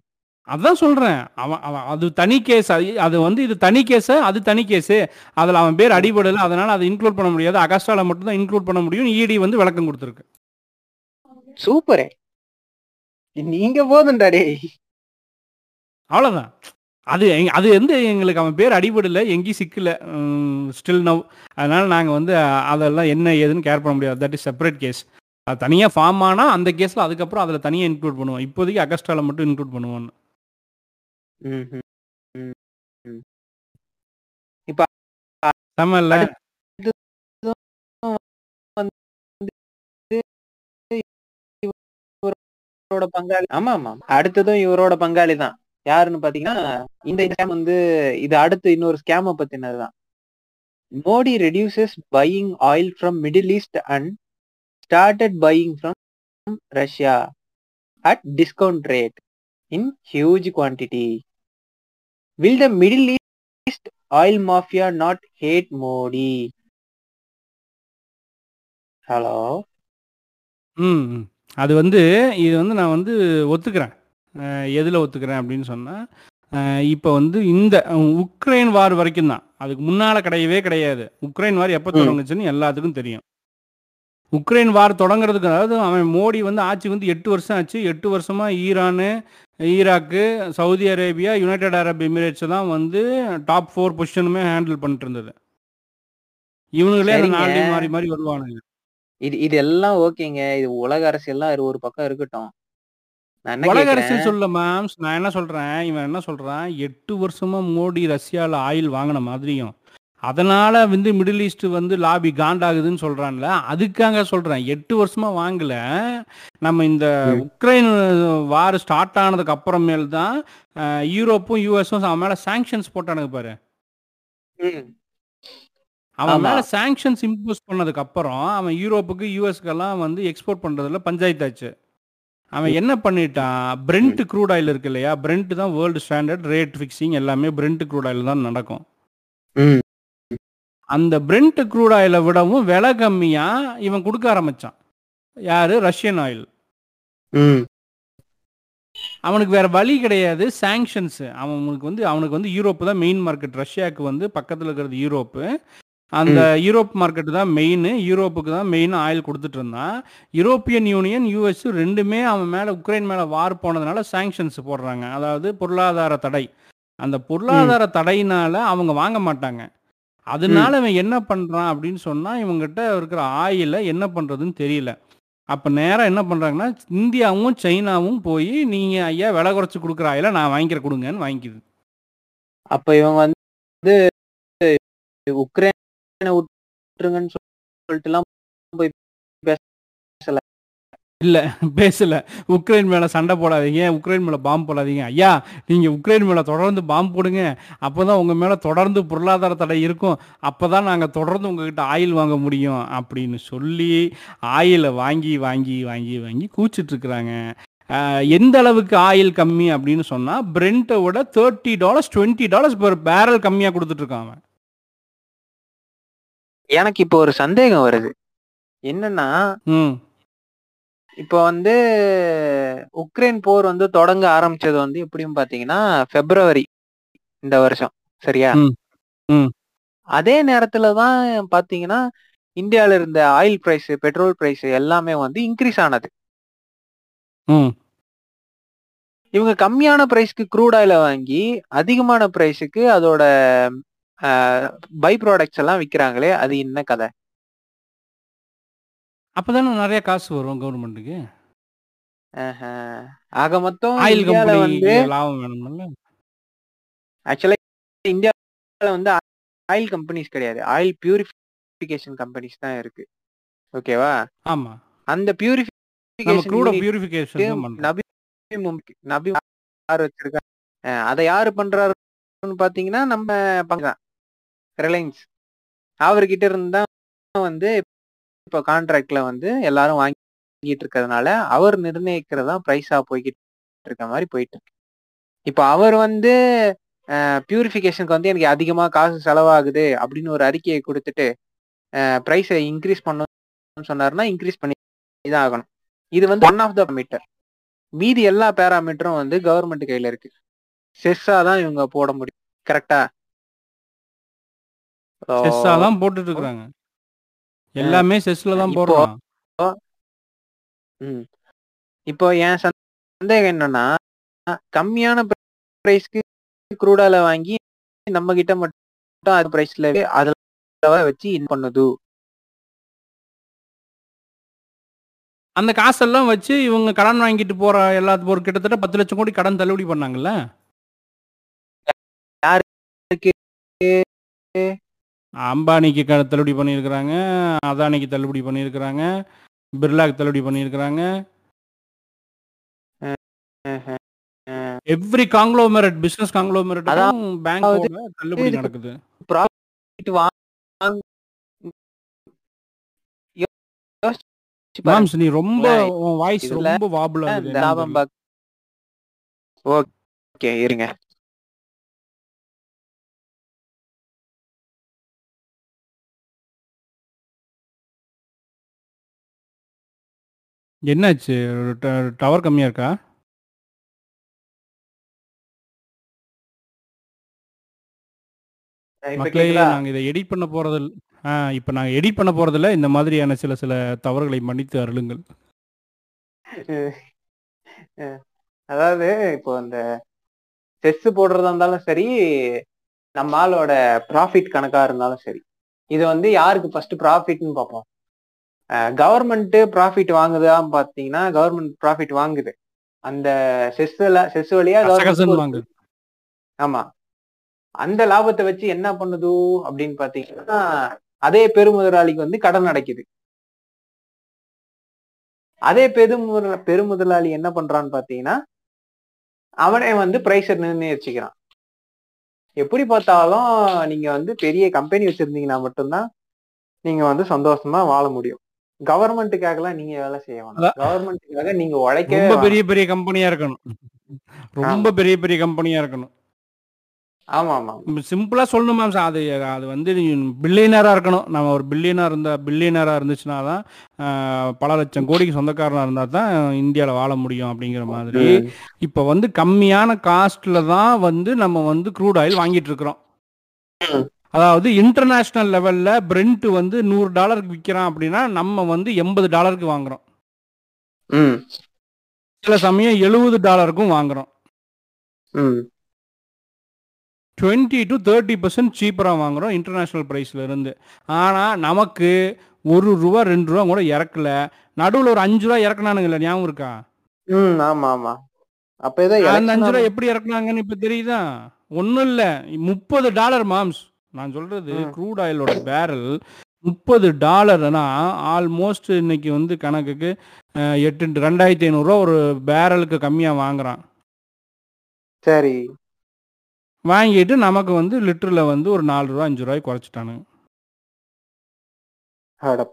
அதான் சொல்றேன். அவன் அவன் அது தனி கேஸ் அது வந்து இது தனி கேஸ் அது தனி கேஸ் அதுல அவன் பேர் அடிபடல அதனால அதை இன்க்ளூட் பண்ண முடியாது. அகஸ்டால மட்டும் தான் இன்க்ளூட் பண்ண முடியும். இடி வந்து விளக்கம் கொடுத்துருக்கு. சூப்பரே. நீங்க போதும்டா டேய். அவ்வளவுதான். அது அது வந்து எங்களுக்கு அவன் பேர் அடிபடல எங்கேயும் சிக்கல. ஸ்டில் நவ் அதனால நாங்க வந்து அதெல்லாம் என்ன ஏதுன்னு கேர் பண்ண முடியாது. தட் இஸ் செப்பரேட் கேஸ் அது தனியா ஃபார்ம் ஆனா அந்த கேஸ்ல அதுக்கப்புறம் அதுல தனியா இன்க்ளூட் பண்ணுவோம் இப்போதைக்கு அகஸ்டால மட்டும் இன்க்ளூட் பண்ணுவோம். செம்ம இல்ல இவரோட பங்காளி. ஆமா ஆமா அடுத்ததும் இவரோட பங்காளி தான். யாருன்னு பாத்தீங்கன்னா இந்த ஸ்கேம் வந்து இது அடுத்து இன்னொரு ஸ்கேம பத்தினதுதான். Modi reduces buying oil from Middle East and started buying from Russia at discount rate in huge quantity will the Middle East oil mafia not hate Modi hello ம். அது வந்து இது வந்து நான் வந்து ஒத்துக்கிறேன். எதுல ஒத்துக்கிறேன் அப்படின்னு சொன்னா அஹ் இப்போ வந்து இந்த உக்ரைன் வார் வரைக்கும் தான் அதுக்கு முன்னால கிடையவே கிடையாது. உக்ரைன் வார் எப்போ. தொடங்குச்சுன்னு எல்லாத்துக்கும் தெரியும். உக்ரைன் வார் தொடங்குறதுக்கு அதாவது அவன் மோடி வந்து ஆட்சி வந்து எட்டு வருஷம் ஆச்சு. எட்டு வருஷமா Iran Iraq Saudi Arabia United Arab Emirates தான் வந்து டாப் ஃபோர் பொசிஷனுமே ஹேண்டில் பண்ணிட்டு இருந்தது இவனுங்களே. நாளையும் மாறி மாறி வருவானுங்க. இது இது எல்லாம் ஓகேங்க. இது உலக அரசியல்லாம் ஒரு பக்கம் இருக்கட்டும். உலக அரசியல் சொல்ல மேம் நான் என்ன சொல்றேன்? இவன் என்ன சொல்றான்? எட்டு வருஷமா மோடி ரஷ்யால ஆயில் வாங்கின மாதிரியும் அதனால வந்து மிடில் ஈஸ்ட் வந்து லாபி காண்டாகுதுன்னு சொல்றான்ல. அதுக்காக சொல்றேன். எட்டு வருஷமா வாங்கல. நம்ம இந்த. உக்ரைன் வார் ஸ்டார்ட் ஆனதுக்கு அப்புறமேல் தான் யூரோப்பும் யூஎஸும் அவன் மேல சாங்ஷன்ஸ் போட்டானுங்க பாரு. அவன். மேல சாங்ஷன்ஸ் இம்போஸ் பண்ணதுக்கு அப்புறம் அவன் யூரோப்புக்கு யூஎஸ்க்கெல்லாம் வந்து எக்ஸ்போர்ட் பண்றதுல பஞ்சாயத்தாச்சு. அவன் என்ன பண்ணிட்டான்? பிரெண்ட் க்ரூட் ஆயில் இருக்கு இல்லையா? பிரெண்ட் தான் வேர்ல்டு ஸ்டாண்டர்ட் ரேட் ஃபிக்ஸிங் எல்லாமே பிரெண்ட் க்ரூட் ஆயில் தான் நடக்கும். ம். அந்த பிரெண்ட் க்ரூட் ஆயிலை விடவும் விலை கம்மியா இவன் கொடுக்க ஆரம்பிச்சான். யாரு? Russian oil. அவனுக்கு வேற வழி கிடையாது. சாங்ஷன்ஸ் அவனுக்கு வந்து அவனுக்கு வந்து யூரோப் தான் மெயின் மார்க்கெட் ரஷ்யாவுக்கு வந்து பக்கத்தில் இருக்கிறது யூரோப்பு அந்த யூரோப் மார்க்கெட் தான் மெயின் யூரோப்புக்கு தான் மெயின் ஆயில் கொடுத்துட்டு இருந்தான். யூரோப்பியன் யூனியன் யூஎஸ் ரெண்டுமே அவன் மேல உக்ரைன் மேல வார் போனதுனால சாங்ஷன்ஸ் போடுறாங்க. அதாவது பொருளாதார தடை. அந்த பொருளாதார தடையினால அவங்க வாங்க மாட்டாங்க. அதனால இவன் என்ன பண்றான் அப்படின்னு சொன்னா இவங்ககிட்ட இருக்கிற ஆயில என்ன பண்றதுன்னு தெரியல. அப்ப நேரா என்ன பண்றாங்கன்னா இந்தியாவும் சைனாவும் போய் நீங்க ஐயா விலை குறைச்சு கொடுக்குற ஆயில நான் வாங்கிக்கிற கொடுங்கன்னு வாங்கிக்குது. அப்ப இவங்க வந்து உக்ரைனை விட்டுருங்கன்னு சொல்லிட்டு எல்லாம் போய் பேசல. இல்ல பேசல. உக்ரைன் மேல சண்டை போடாதீங்க. உக்ரைன் மேல பாம்பு போடாதீங்க. ஐயா நீங்க உக்ரைன் மேல தொடர்ந்து பாம்பு போடுங்க. அப்பதான் உங்க மேல தொடர்ந்து பொருளாதார தடை இருக்கும். அப்பதான் நாங்க தொடர்ந்து உங்ககிட்ட ஆயில் வாங்க முடியும் அப்படின்னு சொல்லி ஆயிலை வாங்கி வாங்கி வாங்கி வாங்கி ஆஹ் எந்த அளவுக்கு ஆயில் கம்மி அப்படின்னு சொன்னா பிரெண்ட்டை விட thirty dollars twenty dollars per barrel கம்மியா கொடுத்துட்டு இருக்கான் அவன். எனக்கு இப்போ ஒரு சந்தேகம் வருது. என்னன்னா ம். இப்போ வந்து உக்ரைன் போர் வந்து தொடங்க ஆரம்பிச்சது வந்து எப்படியும் பாத்தீங்கன்னா பிப்ரவரி இந்த வருஷம். சரியா. அதே நேரத்துல தான் பாத்தீங்கன்னா இந்தியால இருந்த ஆயில் பிரைஸ் பெட்ரோல் பிரைஸ் எல்லாமே வந்து இன்க்ரீஸ் ஆனது. இவங்க கம்மியான பிரைஸ்க்கு க்ரூட் ஆயில வாங்கி அதிகமான பிரைஸுக்கு அதோட பை ப்ராடக்ட்ஸ் எல்லாம் விக்கிறாங்களே அது என்ன கதை? அப்பதானே நிறைய காசு வரும் கவர்மெண்ட்டுக்கு ஆஹா. ஆக மொத்தம் ஆயில் இந்தியால கம்பெனி வந்து லாபம் வேணும்ல? ஆக்சுவலா இந்தியால வந்து ஆயில் கம்பெனிஸ் கிடையாது. ஆயில் பியூரிஃபிகேஷன் கம்பெனிஸ் தான் இருக்கு. ஓகேவா ஆமா. அந்த நம்ம பியூரிஃபிகேஷன் க்ரூட பியூரிஃபிகேஷன் தான் பண்றோம். நபி நபி யார் வச்சிருக்காங்க? அஹ் அதை யாரு பண்றாருன்னு பாத்தீங்கன்னா நம்ம பங்குதான் ரிலையன்ஸ் அவர்கிட்ட இருந்து தான் வந்து இப்போ கான்ட்ராக்ட்ல வந்து எல்லாரும் வாங்கிட்டு இருக்கிறதுனால அவர் நிர்ணயிக்கிறதா பிரைஸா போய்கிட்டு இருக்க மாதிரி போயிட்டு இருக்கு இப்போ அவர் வந்து பியூரிஃபிகேஷனுக்கு வந்து எனக்கு அதிகமா காசு செலவாகுது அப்படின்னு ஒரு அறிக்கையை கொடுத்துட்டு ப்ரைஸை இன்க்ரீஸ் பண்ணணும்னு சொன்னார்னா இன்க்ரீஸ் பண்ணி தான் ஆகணும் இது வந்து ஒன் ஆஃப் த மீட்டர் மீதி எல்லா பேராமீட்டரும் வந்து கவர்மெண்ட் கையில இருக்கு. செஸ்ஸா தான் இவங்க போட முடியும். கரெக்டா செஸ்ஸா தான் போட்டுட்டு இருக்காங்க எல்லாமே செஸ்ல தான் இப்போ- போடுறோம். ம். இப்போ என் சந்தேகம் என்னன்னா கம்மியான பிரைஸ்க்கு க்ரூடால வாங்கி நம்ம கிட்ட மட்டும் அது பிரைஸ்ல அதுல வச்சு இது பண்ணுது. அந்த காசெல்லாம் வச்சு இவங்க கடன் வாங்கிட்டு போற எல்லாத்துக்கும் ஒரு கிட்டத்தட்ட பத்து லட்சம் கோடி கடன் தள்ளுபடி பண்ணாங்கல்ல? யாருக்கு அம்பானிக்கு க- தள்ளுபடி பண்ணியிருக்கிறாங்க அதானிக்கு தள்ளுபடி பண்ணியிருக்கிறாங்க பிர்லாக்கு தள்ளுபடி பண்ணியிருக்கிறாங்க. எவ்ரி காங்க்ளோமரட் பிசினஸ் காங்க்ளோமரட்டும் பேங்கோட தள்ளுபடி நடக்குது. மாம்ஸ் நீ ரொம்ப வாய்ஸ் ரொம்ப வாபுல பாக் ஓகே இருங்க. என்னாச்சு டவர் கம்மியா இருக்கா இப்ப மக்களே கேக்குதா? நாங்க இதை எடிட் பண்ண போறது இல்ல. ஆ இப்போ நாங்க எடிட் பண்ண போறதில்ல இந்த மாதிரியான சில சில தவறுகளை மன்னித்து அருளுங்கள் அதாவது இப்போ இந்த செஸ் போடுறதா இருந்தாலும் சரி நம்ம ஆளோட ப்ராஃபிட் கணக்கா இருந்தாலும் சரி இது வந்து யாருக்கு ஃபர்ஸ்ட் ப்ராஃபிட்னு பார்ப்போம் கவர்மெண்ட் ப்ராஃபிட் வாங்குதா பாத்தீங்கன்னா கவர்மெண்ட் ப்ராஃபிட் வாங்குது. அந்த செஸ்ல செஸ் வழியா வாங்குது. ஆமா. அந்த லாபத்தை வச்சு என்ன பண்ணுது அப்படின்னு பாத்தீங்கன்னா அதே பெருமுதலாளிக்கு வந்து கடன் அடைக்குது. அதே பெருமுதல பெருமுதலாளி என்ன பண்றான்னு பாத்தீங்கன்னா அவனே வந்து பிரைஸை நிர்ணயிச்சுக்கிறான். எப்படி பார்த்தாலும் நீங்க வந்து பெரிய கம்பெனி வச்சிருந்தீங்கன்னா மட்டும்தான் நீங்க வந்து சந்தோஷமா வாழ முடியும். கவர்மெண்ட்டுக்காகலாம் நீங்க வேலை செய்ய வேணாம். கவர்மெண்ட்டுக்காக நீங்க உழைக்கவே ரொம்ப. பெரிய பெரிய கம்பெனியா இருக்கணும் ரொம்ப பெரிய பெரிய கம்பெனியா இருக்கணும் ஆமா ஆமா சிம்பிளா சொல்லணுமா சார் அது அது வந்து பில்லியனரா இருக்கணும் நம்ம ஒரு பில்லியனா இருந்தா பில்லியனரா இருந்துச்சுன்னா தான் பல லட்சம் கோடிக்கு சொந்தக்காரனா இருந்தா தான் இந்தியாவில் வாழ முடியும் அப்படிங்கிற மாதிரி. இப்போ வந்து கம்மியான காஸ்ட்ல தான் வந்து நம்ம வந்து க்ரூட் ஆயில் வாங்கிட்டு இருக்கிறோம். அதாவது இன்டர்நேஷனல் லெவல்ல பிரெண்ட் வந்து நூறு டாலருக்கு விற்கிறான் அப்படின்னா நம்ம வந்து எண்பது டாலருக்கு வாங்குறோம். ம். சில சமயம் எழுபது டாலருக்கும் வாங்குறோம். ம். டுவெண்ட்டி டு தேர்ட்டி பர்சன்ட் சீப்பராக வாங்குறோம் இன்டர்நேஷ்னல் ப்ரைஸில் இருந்து. ஆனால் நமக்கு ஒரு ரூபா ரெண்டு ரூபா கூட இறக்கல. நடுவில் ஒரு அஞ்சு ரூபா இறக்குனானுங்கல்ல ஞாபகம் இருக்கா? ம் ஆமா ஆமா. அப்ப ஏதோ அந்த அஞ்சு ரூபா எப்படி இறக்குனாங்கன்னு இப்போ தெரியுதா? ஒன்றும் இல்லை. முப்பது டாலர் மாம்ஸ். நான் சொல்றது ம். க்ரூட் ஆயிலோட பேரல் முப்பது டாலர்னா ஆல்மோஸ்ட் இன்னைக்கு வந்து கணக்குக்கு எட்டு ரெண்டாயிரத்தி ஐநூறுரூவா ஒரு பேரலுக்கு கம்மியாக வாங்குறான். சரி. வாங்கிட்டு நமக்கு வந்து லிட்டரில் வந்து ஒரு நாலு ரூபா அஞ்சு ரூபாய் குறைச்சிட்டானுங்க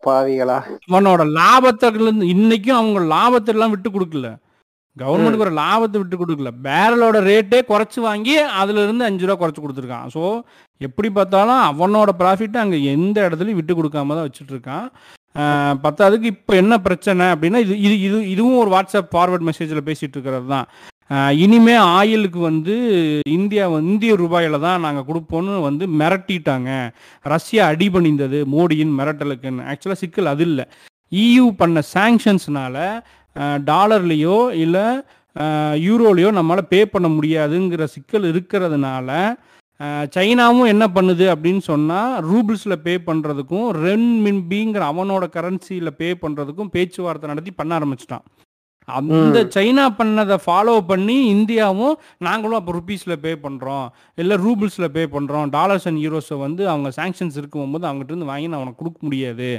பாவிகளா. அவனோட லாபத்துல இருந்து இன்னைக்கும் அவங்க லாபத்தை எல்லாம் விட்டு கொடுக்கல. கவர்மெண்ட்டுக்கு ஒரு லாபத்தை விட்டு கொடுக்கல. பேரலோட ரேட்டே குறைச்சு வாங்கி அதுல இருந்து அஞ்சு ரூபா குறைச்சு கொடுத்துருக்கான். ஸோ எப்படி பார்த்தாலும் அவனோட ப்ராஃபிட்டை அங்கே எந்த இடத்துலையும் விட்டு கொடுக்காம தான் வச்சுட்டு இருக்கான். பத்தாவதுக்கு இப்போ என்ன பிரச்சனை அப்படின்னா இது இது இது இதுவும் ஒரு வாட்ஸ்அப் ஃபார்வர்ட் மெசேஜில் பேசிட்டு இருக்கிறது தான். இனிமே ஆயிலுக்கு வந்து இந்தியா வந்து- இந்திய ரூபாயில தான் நாங்கள் கொடுப்போம்னு வந்து மிரட்டிட்டாங்க. ரஷ்யா அடி பண்ணிருந்தது மோடியின் மிரட்டலுக்குன்னு. ஆக்சுவலாக சிக்கல் அது இல்லை. இயு பண்ண சாங்ஷன்ஸ்னால டாலர்லேயோ இல்லை யூரோலையோ நம்மளால் பே பண்ண முடியாதுங்கிற சிக்கல் இருக்கிறதுனால சைனாவும் என்ன பண்ணுது அப்படின்னு சொன்னால் ரூபிள்ஸில் பே பண்ணுறதுக்கும் ரென் மின்பிங்கிற அவனோட கரன்சியில் பே பண்ணுறதுக்கும் பேச்சுவார்த்தை நடத்தி பண்ண ஆரம்பிச்சிட்டான். அந்த சைனா பண்ணதை ஃபாலோ பண்ணி இந்தியாவும் நாங்களும் அப்போ ருபீஸில் பே பண்ணுறோம் இல்லை ரூபிள்ஸில் பே பண்ணுறோம் டாலர்ஸ் அண்ட் யூரோஸை வந்து அவங்க சாங்ஷன்ஸ் இருக்கும்போது அவங்ககிட்ட இருந்து வாங்கி நான் உனக்கு கொடுக்க முடியாது.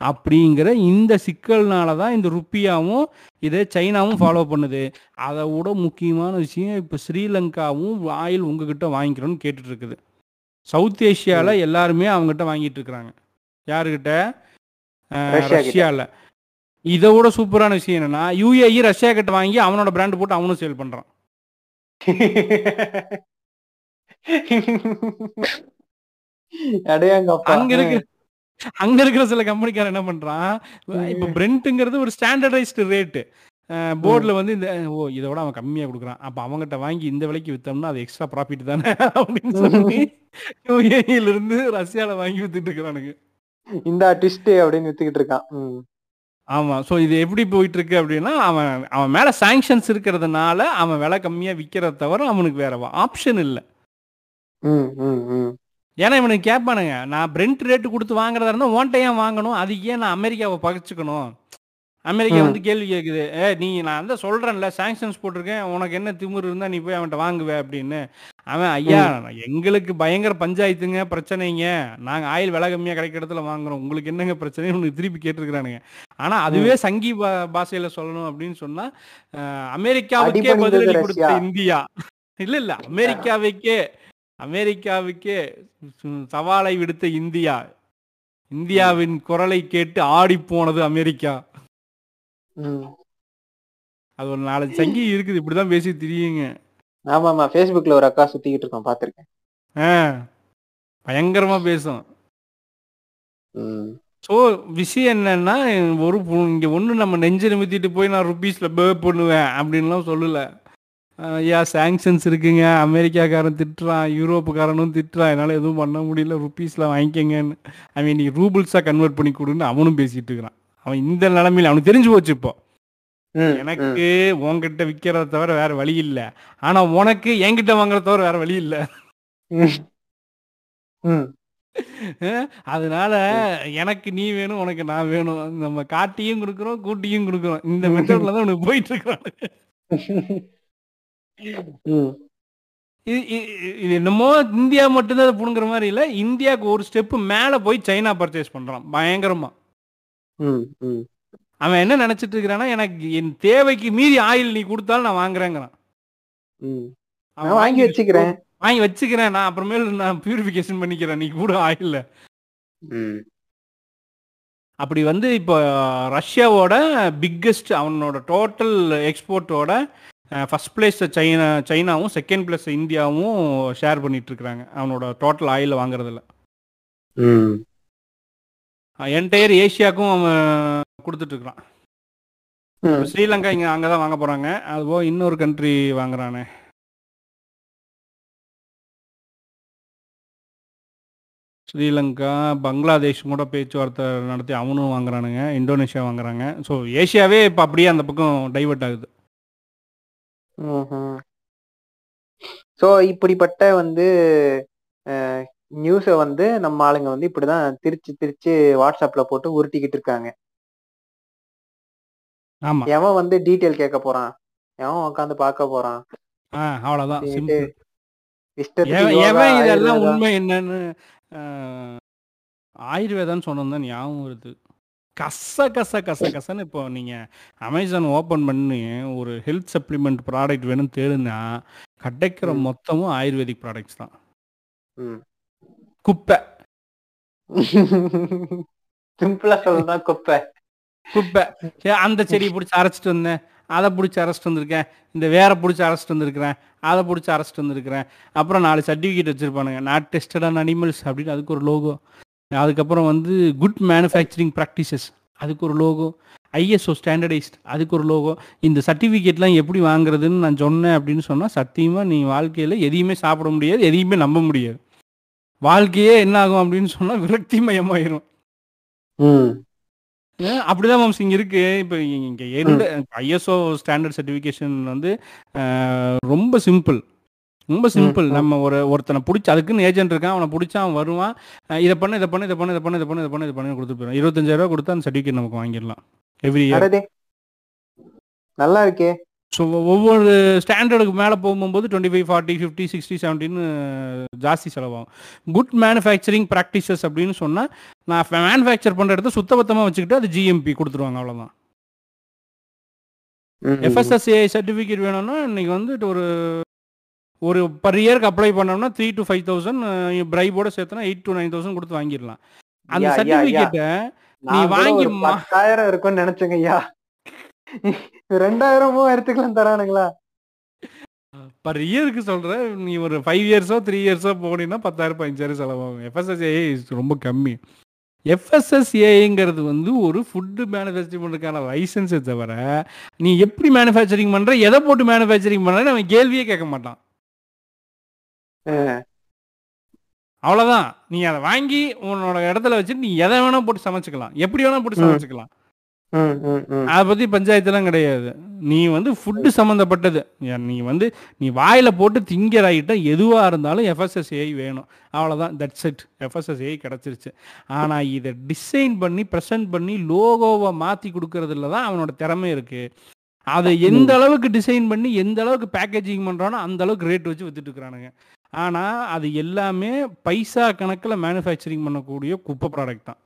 அப்படிங்கிற இந்த சிக்கல்னால தான் இந்த ருப்பியாவும் இதே சைனாவும் ஃபாலோ பண்ணுது. அதை விட முக்கியமான விஷயம் இப்போ ஸ்ரீலங்காவும் ஆயில் உங்ககிட்ட வாங்கிக்கிறோன்னு கேட்டுட்டு இருக்குது சவுத் ஏஷியாவில் எல்லாருமே அவங்ககிட்ட வாங்கிட்டு இருக்கிறாங்க யாருக்கிட்ட. ரஷ்யாவில் இதை விட சூப்பரான விஷயம் என்னன்னா யூஏஇ ரஷ்யா கிட்ட வாங்கி அவனோட பிராண்ட் போட்டு அவனும் சேல் பண்றான். அடையாங்கப்பா அங்க இருக்கு. அங்க இருக்கிற சில கம்பெனிக்காரன் என்ன பண்றான்? இப்ப பிரெண்ட்ங்கிறது ஒரு ஸ்டாண்டர்டைஸ்டு ரேட்டு போர்டில் வந்து இந்த ஓ இதோட அவன் கம்மியா கொடுக்குறான். அப்ப அவங்ககிட்ட வாங்கி இந்த விலைக்கு வித்தோம்னா அது எக்ஸ்ட்ரா ப்ராஃபிட் தானே அப்படின்னு சொல்லி யூஏஇல இருந்து ரஷ்யால வாங்கி வித்துட்டு இருக்கிறானுங்க. இந்த ட்விஸ்ட் அப்படின்னு வித்துக்கிட்டு இருக்கான். ஆமா. ஸோ இது எப்படி போயிட்டு இருக்கு அப்படின்னா அவன் அவன் மேல சாங்ஷன்ஸ் இருக்கிறதுனால அவன் விலை கம்மியா விற்கிறத தவிர அவனுக்கு வேற ஆப்ஷன் இல்லை. ம், ம், ம். ஏன்னா இவனுக்கு கேட்பானுங்க நான் பிரெண்ட் ரேட்டு கொடுத்து வாங்குறதா இருந்தால் ஓன்ட்ட ஏன் வாங்கணும்? அது ஏன் நான் அமெரிக்காவை பகிச்சுக்கணும்? அமெரிக்கா. வந்து கேள்வி கேட்குது ஏ நீ நான் வந்து சொல்கிறேன்ல சாங்ஷன்ஸ் போட்டிருக்கேன் உனக்கு என்ன திமிரு இருந்தால் நீ போய் அவன்கிட்ட வாங்குவே அப்படின்னு. அவன் ஐயா எங்களுக்கு பயங்கர பஞ்சாயத்துங்க பிரச்சனைங்க. நாங்கள் ஆயில் விலை கம்மியாக கிடைக்கிற இடத்துல வாங்குறோம். உங்களுக்கு என்னங்க பிரச்சனைன்னு உனக்கு திருப்பி கேட்டிருக்கிறானுங்க. ஆனால் அதுவே சங்கி பா பாஷையில் சொல்லணும் அப்படின்னு சொன்னால் அமெரிக்காவுக்கே பதிலடி கொடுத்த. இந்தியா. இல்லை இல்லை அமெரிக்காவுக்கே அமெரிக்காவுக்கே சவாலை விடுத்த இந்தியா. இந்தியாவின் குரலை கேட்டு ஆடி போனது அமெரிக்கா. அது ஒரு நாலஞ்சு சங்கி இருக்குது. இப்படிதான் பேசி திரியுங்க. ஆமா ஆமா Facebookல ஒரு அக்கா சுத்திக்கிட்டு இருக்கோம் பாத்திருக்கேன் பயங்கரமா பேசும். ஸோ விஷயம் என்னன்னா ஒரு இங்க ஒண்ணு நம்ம நெஞ்சு நிமித்திட்டு போய் நான் ருபீஸ்ல பே பண்ணுவேன் அப்படின்லாம் சொல்லல. ஐயா சாங்ஷன்ஸ் இருக்குங்க. அமெரிக்காக்காரன் திட்டுறான் யூரோப்புக்காரனும் திட்டுறான். என்னால் எதுவும் பண்ண முடியல ருபீஸில் வாங்கிக்கங்கன்னு. ஐ மீன் நீ ரூபிள்ஸாக கன்வெர்ட் பண்ணி கொடுன்னு அவனும் பேசிட்டு இருக்கிறான். அவன் இந்த நிலமையில அவனுக்கு தெரிஞ்சு போச்சு இப்போ. எனக்கு உன்கிட்ட விற்கிறத தவிர வேற வழி இல்லை. ஆனா உனக்கு என்கிட்ட வாங்குறத தவிர வேற வழி இல்லை. அதனால எனக்கு நீ வேணும் உனக்கு நான் வேணும். நம்ம காட்டியும் கொடுக்குறோம் கூட்டியும் கொடுக்குறோம். இந்த மெத்தட்ல தான் உனக்கு போயிட்டு இருக்கிறான். இது என்னமோ இந்தியா மட்டும்தான் அதை புடுங்குற மாதிரி இல்லை. இந்தியாவுக்கு ஒரு ஸ்டெப்பு மேலே போய் சைனா பர்ச்சேஸ் பண்றான் பயங்கரமா. அவன் என்ன நினைச்சிட்டு இருக்கிறான்னா எனக்கு என் தேவைக்கு மீறி ஆயில் நீ கொடுத்தாலும் நான் வாங்குறேங்கிறான். அவன் வாங்கி வச்சுக்கிறேன். வாங்கி வச்சுக்கிறேன். நான் அப்புறமேல் நான் பியூரிஃபிகேஷன் பண்ணிக்கிறேன். நீ கூட ஆயில் ம். அப்படி வந்து இப்போ ரஷ்யாவோட பிக்கெஸ்ட் அவனோட டோட்டல் எக்ஸ்போர்ட்டோட ஃபர்ஸ்ட் பிளேஸ் சைனா சைனாவும் செகண்ட் பிளேஸ் இந்தியாவும் ஷேர் பண்ணிட்டு இருக்கிறாங்க அவனோட டோட்டல் ஆயில் வாங்குறதுல. என்டையர் ஏஷியாவுக்கும் அவன் கொடுத்துட்டு இருக்கிறான். ஸ்ரீலங்கா இங்கே அங்கே தான் வாங்க போகிறாங்க அதுபோக இன்னொரு கண்ட்ரி வாங்குறானே. ஸ்ரீலங்கா பங்களாதேஷ் கூட பேச்சுவார்த்தை நடத்தி அவனும் வாங்குறானுங்க. இந்தோனேஷியா வாங்குறாங்க. ஸோ ஏஷியாவே இப்போ அப்படியே அந்த பக்கம் டைவர்ட் ஆகுது. ஸோ இப்படிப்பட்ட வந்து நியூஸை வந்து நம்ம ஆளுங்க வந்து இப்படிதான் திரிச்சு திரிச்சு வாட்ஸ்அப்ல போட்டு உருட்டிக்கிட்டு இருக்காங்க. எவன் வந்து டீட்டெயில் கேட்க போறான்? எவன் உட்காந்து பார்க்க போறான்? எவன் இதெல்லாம். உண்மை என்னன்னு ஆயுர்வேதான்னு சொன்னது ஞாபகம் வருது. கச கச கச கசன்னு இப்போ நீங்கள் அமேசான் ஓப்பன் பண்ணி ஒரு ஹெல்த் சப்ளிமெண்ட் ப்ராடக்ட் வேணும்னு தேடுனா கிடைக்கிற. மொத்தமும் ஆயுர்வேதிக் ப்ராடக்ட்ஸ் தான். குப்பை. சிம்பிளா சொல்லதான் குப்பை. குப்பை. அந்த செடியை பிடிச்சி அரைச்சிட்டு வந்தேன். அதை பிடிச்சி அரைச்சிட்டு வந்திருக்கேன். இந்த வேற பிடிச்சி அரைச்சிட்டு வந்திருக்கிறேன். அதை பிடிச்சி அரைச்சிட்டு வந்திருக்கிறேன். அப்புறம் நாலு சர்டிஃபிகேட் வச்சுருப்பானுங்க. நாட் டெஸ்டட் ஆன் அனிமல்ஸ் அப்படின்னு அதுக்கு ஒரு லோகோ அதுக்கப்புறம் வந்து குட் மேனுஃபேக்சரிங் ப்ராக்டிசஸ் அதுக்கு ஒரு லோகோ ஐஎஸ்ஓ ஸ்டாண்டர்டைஸ்ட் அதுக்கு ஒரு லோகோ இந்த சர்டிஃபிகேட்லாம் எப்படி வாங்குறதுன்னு நான் சொன்னேன் அப்படின்னு சொன்னால் சத்தியமாக நீ வாழ்க்கையில் எதையுமே சாப்பிட முடியாது எதையுமே நம்ப முடியாது. வாழ்க்கையே என்ன ஆகும் அப்படின்னு சொன்னால் விரக்தி மயமாயிரும் அப்படிதான் மேம்ஸ் இங்க இருக்கு. இப்போ இங்க எந்த ஐஎஸ்ஓ ஸ்டாண்டர்ட் சர்டிஃபிகேஷன் வந்து ரொம்ப சிம்பிள் ரொம்ப சிம்பிள். நம்ம ஒரு ஒருத்தனை பிடிச்சி அதுக்குன்னு ஏஜென்ட் இருக்கான் அவனை பிடிச்சா அவன் வருவான். இதை பண்ண இதை பண்ண இதை பண்ண இதை பண்ண இதை பண்ண இதை பண்ண இதை பண்ணி கொடுத்து போயிடும் இருபத்தஞ்சாயிரம் ரூபா கொடுத்தா அந்த சர்டிஃபிகேட் நமக்கு வாங்கிடலாம். எவ்ரி இயர் நல்லா இருக்கே. ஸோ ஒவ்வொரு ஸ்டாண்டர்டுக்கு மேலே போகும்போது twenty five forty fifty sixty செவன்ட்டின்னு ஜாஸ்தி செலவாகும். குட் மேனுஃபேக்சரிங் ப்ராக்டிசஸ் அப்படின்னு சொன்னால் நான் மேனுஃபேக்சர் பண்ணுற இடத்த சுத்தபத்தமாக வச்சுக்கிட்டு அது ஜிஎம்பி கொடுத்துருவாங்க அவ்வளோதான் எஃப்எஸ்எஸ்ஏ சர்டிஃபிகேட் வேணும்னா இன்னைக்கு வந்துட்டு ஒரு ஒரு பர் இயருக்கு அப்ளை பண்ணோம்னா த்ரீ டு ஃபைவ் தௌசண்ட் பிரைபோட சேர்த்தனா எயிட் டு நைன் தௌசண்ட் கொடுத்து வாங்கிடலாம். அந்த நான் நீ வாங்கி பத்தாயிரம் இருக்கும்னு நினைச்சேங்க ஐயா. ரெண்டாயிரம் மூவாயிரத்துக்குலாம் தரானுங்களா? பர் இயருக்கு சொல்கிறேன் நீ ஒரு ஃபைவ் இயர்ஸோ த்ரீ இயர்ஸோ போனீங்கன்னா பத்தாயிரம் பதினஞ்சாயிரம் செலவாகும். எஃப்எஸ்எஸ்ஏ ரொம்ப கம்மி. எஃப்எஸ்எஸ்ஏங்கிறது வந்து ஒரு ஃபுட்டு மேனுஃபேக்சரிங் பண்ணுறதுக்கான லைசன்ஸை தவிர நீ எப்படி மேனுஃபேக்சரிங் பண்ணுற எதை போட்டு மேனுஃபேக்சரிங் பண்ணுறேன்னு அவன் கேள்வியே கேட்க மாட்டான். அவ்வளோதான் நீ அதை வாங்கி உன்னோட இடத்துல வச்சுட்டு நீ எதை வேணா போட்டு சமைச்சுக்கலாம். எப்படி வேணா போட்டு. சமைச்சுக்கலாம். அதை பற்றி பஞ்சாயத்துலாம் கிடையாது. நீ வந்து ஃபுட்டு சம்மந்தப்பட்டது நீ வந்து நீ வாயில் போட்டு திங்கிற ஐட்டம் எதுவாக இருந்தாலும் எஃப்எஸ்எஸ்ஏ வேணும். அவ்வளோதான் தட்ஸ் இட் எஃப்எஸ்எஸ்ஏ கிடச்சிருச்சு. ஆனால் இதை டிசைன் பண்ணி ப்ரெசென்ட் பண்ணி லோகோவை மாற்றி கொடுக்கறதுல தான் அவனோட திறமை இருக்குது அதை எந்த அளவுக்கு டிசைன் பண்ணி எந்த அளவுக்கு பேக்கேஜிங் பண்ணுறானோ அந்த அளவுக்கு ரேட் வச்சு வித்துட்டு இருக்கிறானுங்க. ஆனால் அது எல்லாமே பைசா கணக்கில் மேனுஃபேக்சரிங் பண்ணக்கூடிய குப்பை ப்ராடக்ட் தான்.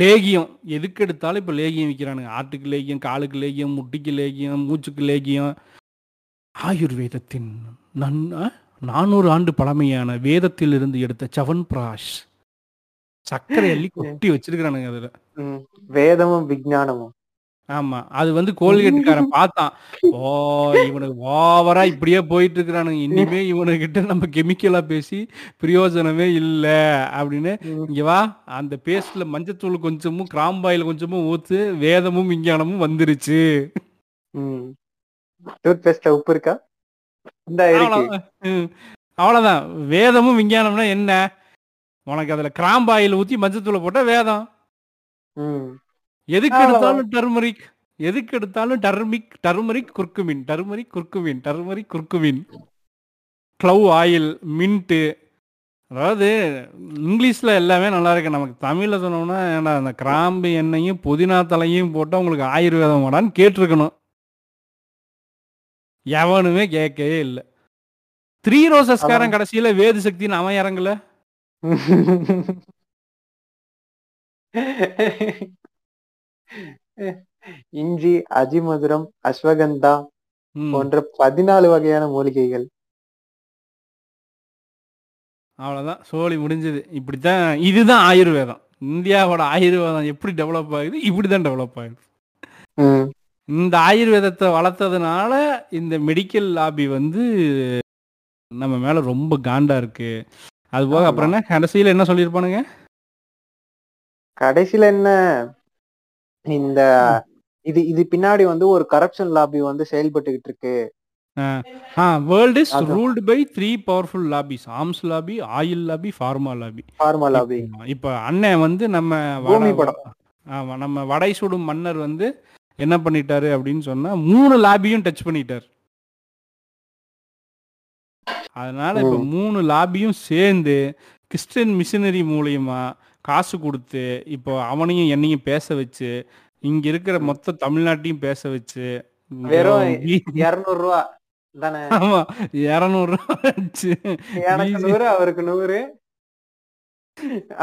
லேகியம். எதுக்கு எடுத்தாலும் இப்போ லேகியம் விற்கிறானுங்க ஆட்டுக்கு லேகியம் காலுக்கு லேகியம் முட்டிக்கு லேகியம் மூச்சுக்கு லேகியம். ஆயுர்வேதத்தின் நன்? நானூறு ஆண்டு பழமையான வேதத்தில் இருந்து எடுத்த சவன் பிராஷ் சர்க்கரை அள்ளி கொட்டி வச்சிருக்கிறானுங்க அதுல. வேதமும் விஞ்ஞானமும். ஆமா. அது வந்து கோல்கேட்டுக்காரன் பார்த்தான். ஓ இவனுக்கு ஓவரா இப்படியே போயிட்டு இருக்கிறானுங்க இனிமே இவனுக்கிட்ட நம்ம கெமிக்கலா பேசி பிரயோஜனமே இல்ல. அப்படின்னு ம். இங்க வா. அந்த பேஸ்ட்ல மஞ்சத்தூள் கொஞ்சமும் கிராம்பாயில் கொஞ்சமும் ஊத்து வேதமும் விஞ்ஞானமும் வந்துருச்சு. ம். டூத் பேஸ்ட்ல உப்பு இருக்கா? இந்த இருக்கு. அவ்வளவுதான். ம். அவ்வளவுதான் வேதமும் விஞ்ஞானம்னா என்ன? உனக்கு அதுல கிராம்பாயில் ஊத்தி மஞ்சத்தூளை போட்டா வேதம். ம். எதுக்கு. எடுத்தாலும் டர்மரிக் எதுக்கு எடுத்தாலும் turmeric turmeric curcumin turmeric curcumin turmeric curcumin. Clove oil mint அதாவது இங்கிலீஷில் எல்லாமே நல்லா இருக்கு. நமக்கு தமிழில் சொன்னோம்னா ஏன்டா அந்த கிராம்பு எண்ணெயும் புதினா தலையும் போட்டால் உங்களுக்கு ஆயுர்வேதம் வாடான்னு கேட்டிருக்கணும். எவனுமே கேட்கவே இல்லை. த்ரீ ரோசஸ்காரன் கடைசியில் வேது சக்தின்னு அவன் இறங்கல. இஞ்சி அஜிமதுரம் அஸ்வகந்தா. போன்ற பதினாலு வகையான மூலிகைகள். அவ்வளோதான் சோழி முடிஞ்சது. இப்படித்தான் இதுதான் ஆயுர்வேதம். இந்தியாவோட ஆயுர்வேதம் எப்படி டெவலப் ஆகுது? இப்படி தான் டெவலப் ஆகுது. இந்த ஆயுர்வேதத்தை வளர்த்ததுனால இந்த மெடிக்கல் லாபி வந்து நம்ம மேல ரொம்ப காண்டா இருக்கு. அது போக. அப்புறம் என்ன? கடைசியில் என்ன சொல்லியிருப்பானுங்க? கடைசியில என்ன? இந்த இது இது பின்னாடி வந்து ஒரு கரப்ஷன் லாபி வந்து செயல்பட்டுக்கிட்டு இருக்கு world is. Ruled by three powerful lobbies arms lobby oil lobby pharma lobby pharma lobby இப்போ அண்ணன் வந்து நம்ம படம். ஆமா நம்ம வடை சுடும் மன்னர் வந்து என்ன பண்ணிட்டாரு அப்படின்னு சொன்னா மூணு லாபியும் டச் பண்ணிட்டார் அதனால இப்ப. மூணு லாபியும் சேர்ந்து கிறிஸ்டியன் மிஷினரி மூலியமா காசு கொடுத்து இப்போ அவனையும் என்னையும் பேச வச்சு இங்க இருக்கிற மொத்த தமிழ்நாட்டையும் பேச வச்சு வெறும் இருநூறு ரூபா தானே? ஆமா இரநூறு ரூபா எனக்கு நூறு அவருக்கு நூறு.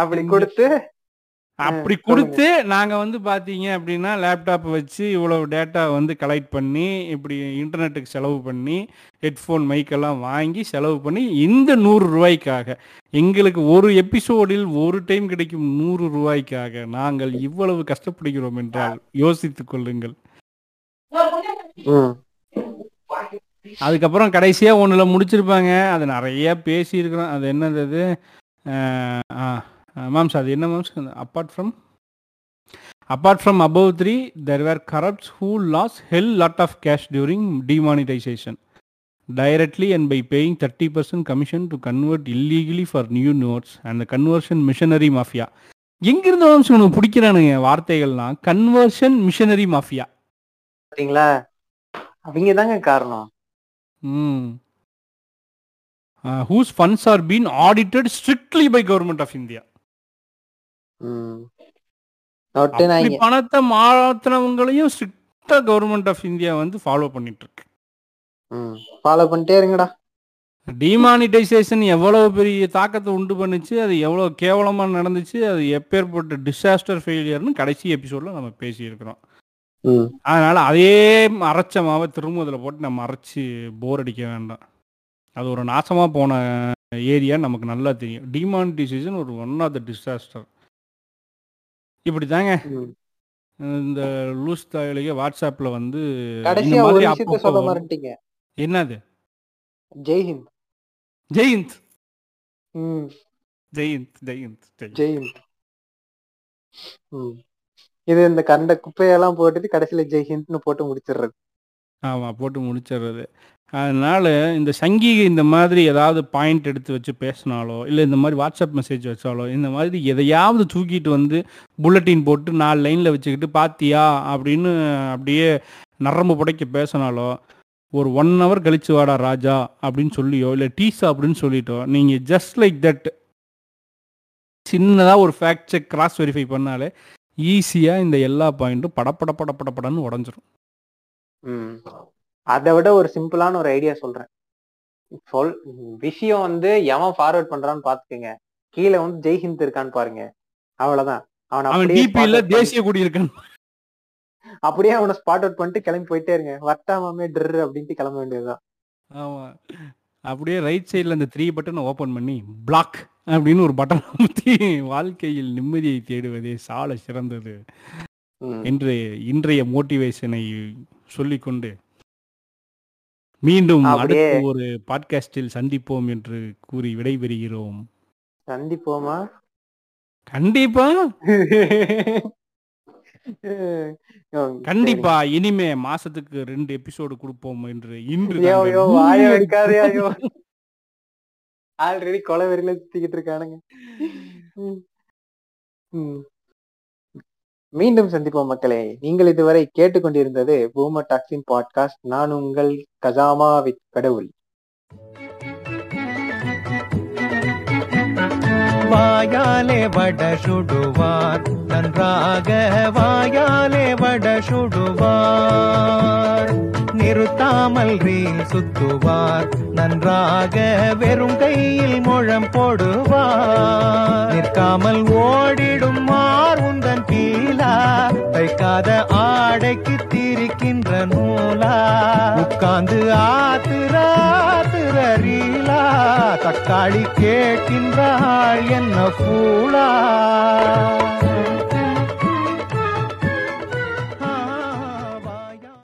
அப்படி கொடுத்து அப்படி. கொடுத்து நாங்க வந்து பாத்தீங்க அப்படின்னா லேப்டாப் வச்சு இவ்வளவு டேட்டா வந்து கலெக்ட் பண்ணி இப்படி இன்டர்நெட்டுக்கு செலவு பண்ணி ஹெட்ஃபோன் மைக்கெல்லாம் வாங்கி செலவு பண்ணி இந்த நூறு ரூபாய்க்காக எங்களுக்கு ஒரு எபிசோடில் ஒரு டைம் கிடைக்கும் நூறு ரூபாய்க்காக நாங்கள் இவ்வளவு கஷ்டப்படுகிறோம் என்றால் யோசித்துக் கொள்ளுங்கள். அதுக்கப்புறம் கடைசியா ஒண்ணுல முடிச்சிருப்பாங்க. அது நிறைய பேசியிருக்கிறோம். அது என்னது அது? மேம்ஸ் அது என்ன ma'ams apart from apart from above three there were corrupts who lost hell lot of cash during demonetisation directly and by paying 30% commission to convert illegally for new notes and the conversion missionary mafia. எங்கிருந்து வம்சம் உனக்கு பிடிக்கிறானுங்க வார்த்தைகள்லாம். கன்வர்ஷன் மிஷனரி மாஃபியா பாத்தீங்களா? அவங்க தாங்க காரணம். ம். Whose funds are been audited strictly by government of India பணத்தை மாத்தினவங்களையும் ஸ்ட்ரிக்டா கவர்மெண்ட் ஆஃப் இந்தியா வந்து ஃபாலோ பண்ணிட்டு இருக்கு. ஃபாலோ பண்ணிட்டே இருங்கடா. டிமானிட்டைசேஷன் எவ்வளவு பெரிய தாக்கத்தை உண்டு பண்ணுச்சு அது எவ்வளவு கேவலமா நடந்துச்சு அது எப்பேற்பட்ட டிசாஸ்டர் ஃபெயிலியர்னு கடைசி எபிசோட்ல நம்ம பேசியிருக்கிறோம். அதனால அதே அரைச்ச மாவை திரும்ப அதில் போட்டு நம்ம அரைச்சி போர் அடிக்க வேண்டாம். அது ஒரு நாசமா போன ஏரியா நமக்கு நல்லா தெரியும். டிமானிட்டைசேஷன் ஒரு ஒன் ஆஃப் த டிசாஸ்டர் இப்படி தாங்க. இந்த லூஸ் தாயிலேயே வாட்ஸ்அப்ல வந்து கடைசியா ஒரு விஷயத்த சொல்ல. மறந்துட்டீங்க. என்னது? ஜெய்ஹிந்த் ஜெயந்த் ம். ஜெயந்த் ஜெயந்த் ஜெயந்த் ஜெய்ஹிந்த் இது இந்த கண்ட குப்பையெல்லாம் போட்டுட்டு கடைசியில ஜெய்ஹிந்த்னு போட்டு முடிச்சிடுறது ஆமாம் போட்டு முடிச்சிடுறது அதனால் இந்த சங்கி இந்த மாதிரி ஏதாவது பாயிண்ட் எடுத்து வச்சு பேசினாலோ இல்லை இந்த மாதிரி வாட்ஸ்அப் மெசேஜ் வச்சாலோ இந்த மாதிரி எதையாவது தூக்கிட்டு வந்து புல்லட்டின் போட்டு நாலு லைனில் வச்சுக்கிட்டு பாத்தியா அப்படின்னு அப்படியே நரம்பு புடைக்க பேசினாலோ ஒரு ஒன் ஹவர் கழிச்சு வாடா ராஜா அப்படின்னு சொல்லியோ இல்லை டீஸ் அப்படின்னு சொல்லிட்டோ நீங்கள் ஜஸ்ட் லைக் தட் சின்னதாக ஒரு ஃபேக்ட் செக் கிராஸ் வெரிஃபை பண்ணாலே ஈஸியாக இந்த எல்லா பாயிண்ட்டும் படப்பட படப்பட படன்னு உடஞ்சிரும் அதை விட ஒரு சிம்பிளான ஒரு ஐடியா சொல்றேன். சொல் விஷயம் வந்து எவன் ஃபார்வர்ட் பண்றான்னு பாத்துக்கோங்க கீழே வந்து ஜெய்ஹிந்த் இருக்கான்னு பாருங்க. அவ்வளவுதான். அவன் அப்படியே தேசிய கொடி இருக்கான். அப்படியே அவனை ஸ்பாட் அவுட் பண்ணிட்டு கிளம்பி போயிட்டே இருங்க. வட்டாமே ட்ரு அப்படின்ட்டு கிளம்ப வேண்டியதுதான். ஆமா. அப்படியே ரைட் சைடில் அந்த த்ரீ பட்டனை ஓப்பன் பண்ணி பிளாக் அப்படின்னு ஒரு பட்டன் அமுத்தி வாழ்க்கையில் நிம்மதியை தேடுவதே சால சிறந்தது. என்று இன்றைய மோட்டிவேஷனை சொல்லிக்கொண்டு மீண்டும் அடுத்த ஒரு பாட்காஸ்டில் சந்திப்போம் என்று கூறி விடைபெறுகிறோம். சந்திப்போமா? கண்டிப்பா. கண்டிப்பா. இனிமே மாசத்துக்கு ரெண்டு எபிசோடு கொடுப்போம் என்று இன்று ஆல்ரெடி கொலை வெறியில சுத்திக்கிட்டு இருக்கானுங்க. மீண்டும் சந்திப்போம் மக்களே. நீங்கள் இதுவரை கேட்டுக்கொண்டிருந்தது பூம டாக்ஸின் பாட்காஸ்ட். நான் உங்கள் கஜாமா வித் கடவுள். வாயாலே வட சுடுவார். நன்றாக வாயாலே வட சுடுவார். நிறுத்தாமல் ரீல் சுத்துவார். நன்றாக வெறும் கையில் முழம் போடுவார். நிற்காமல் ஓடிடும் மார் உந்தன் கீழா தைக்காத ஆடைக்கு திரிக்கின்ற நூலா உட்கார்ந்து ஆத்துற ஆத்துற தக்காளி கேட்கின்றாள் என்ன பூலா.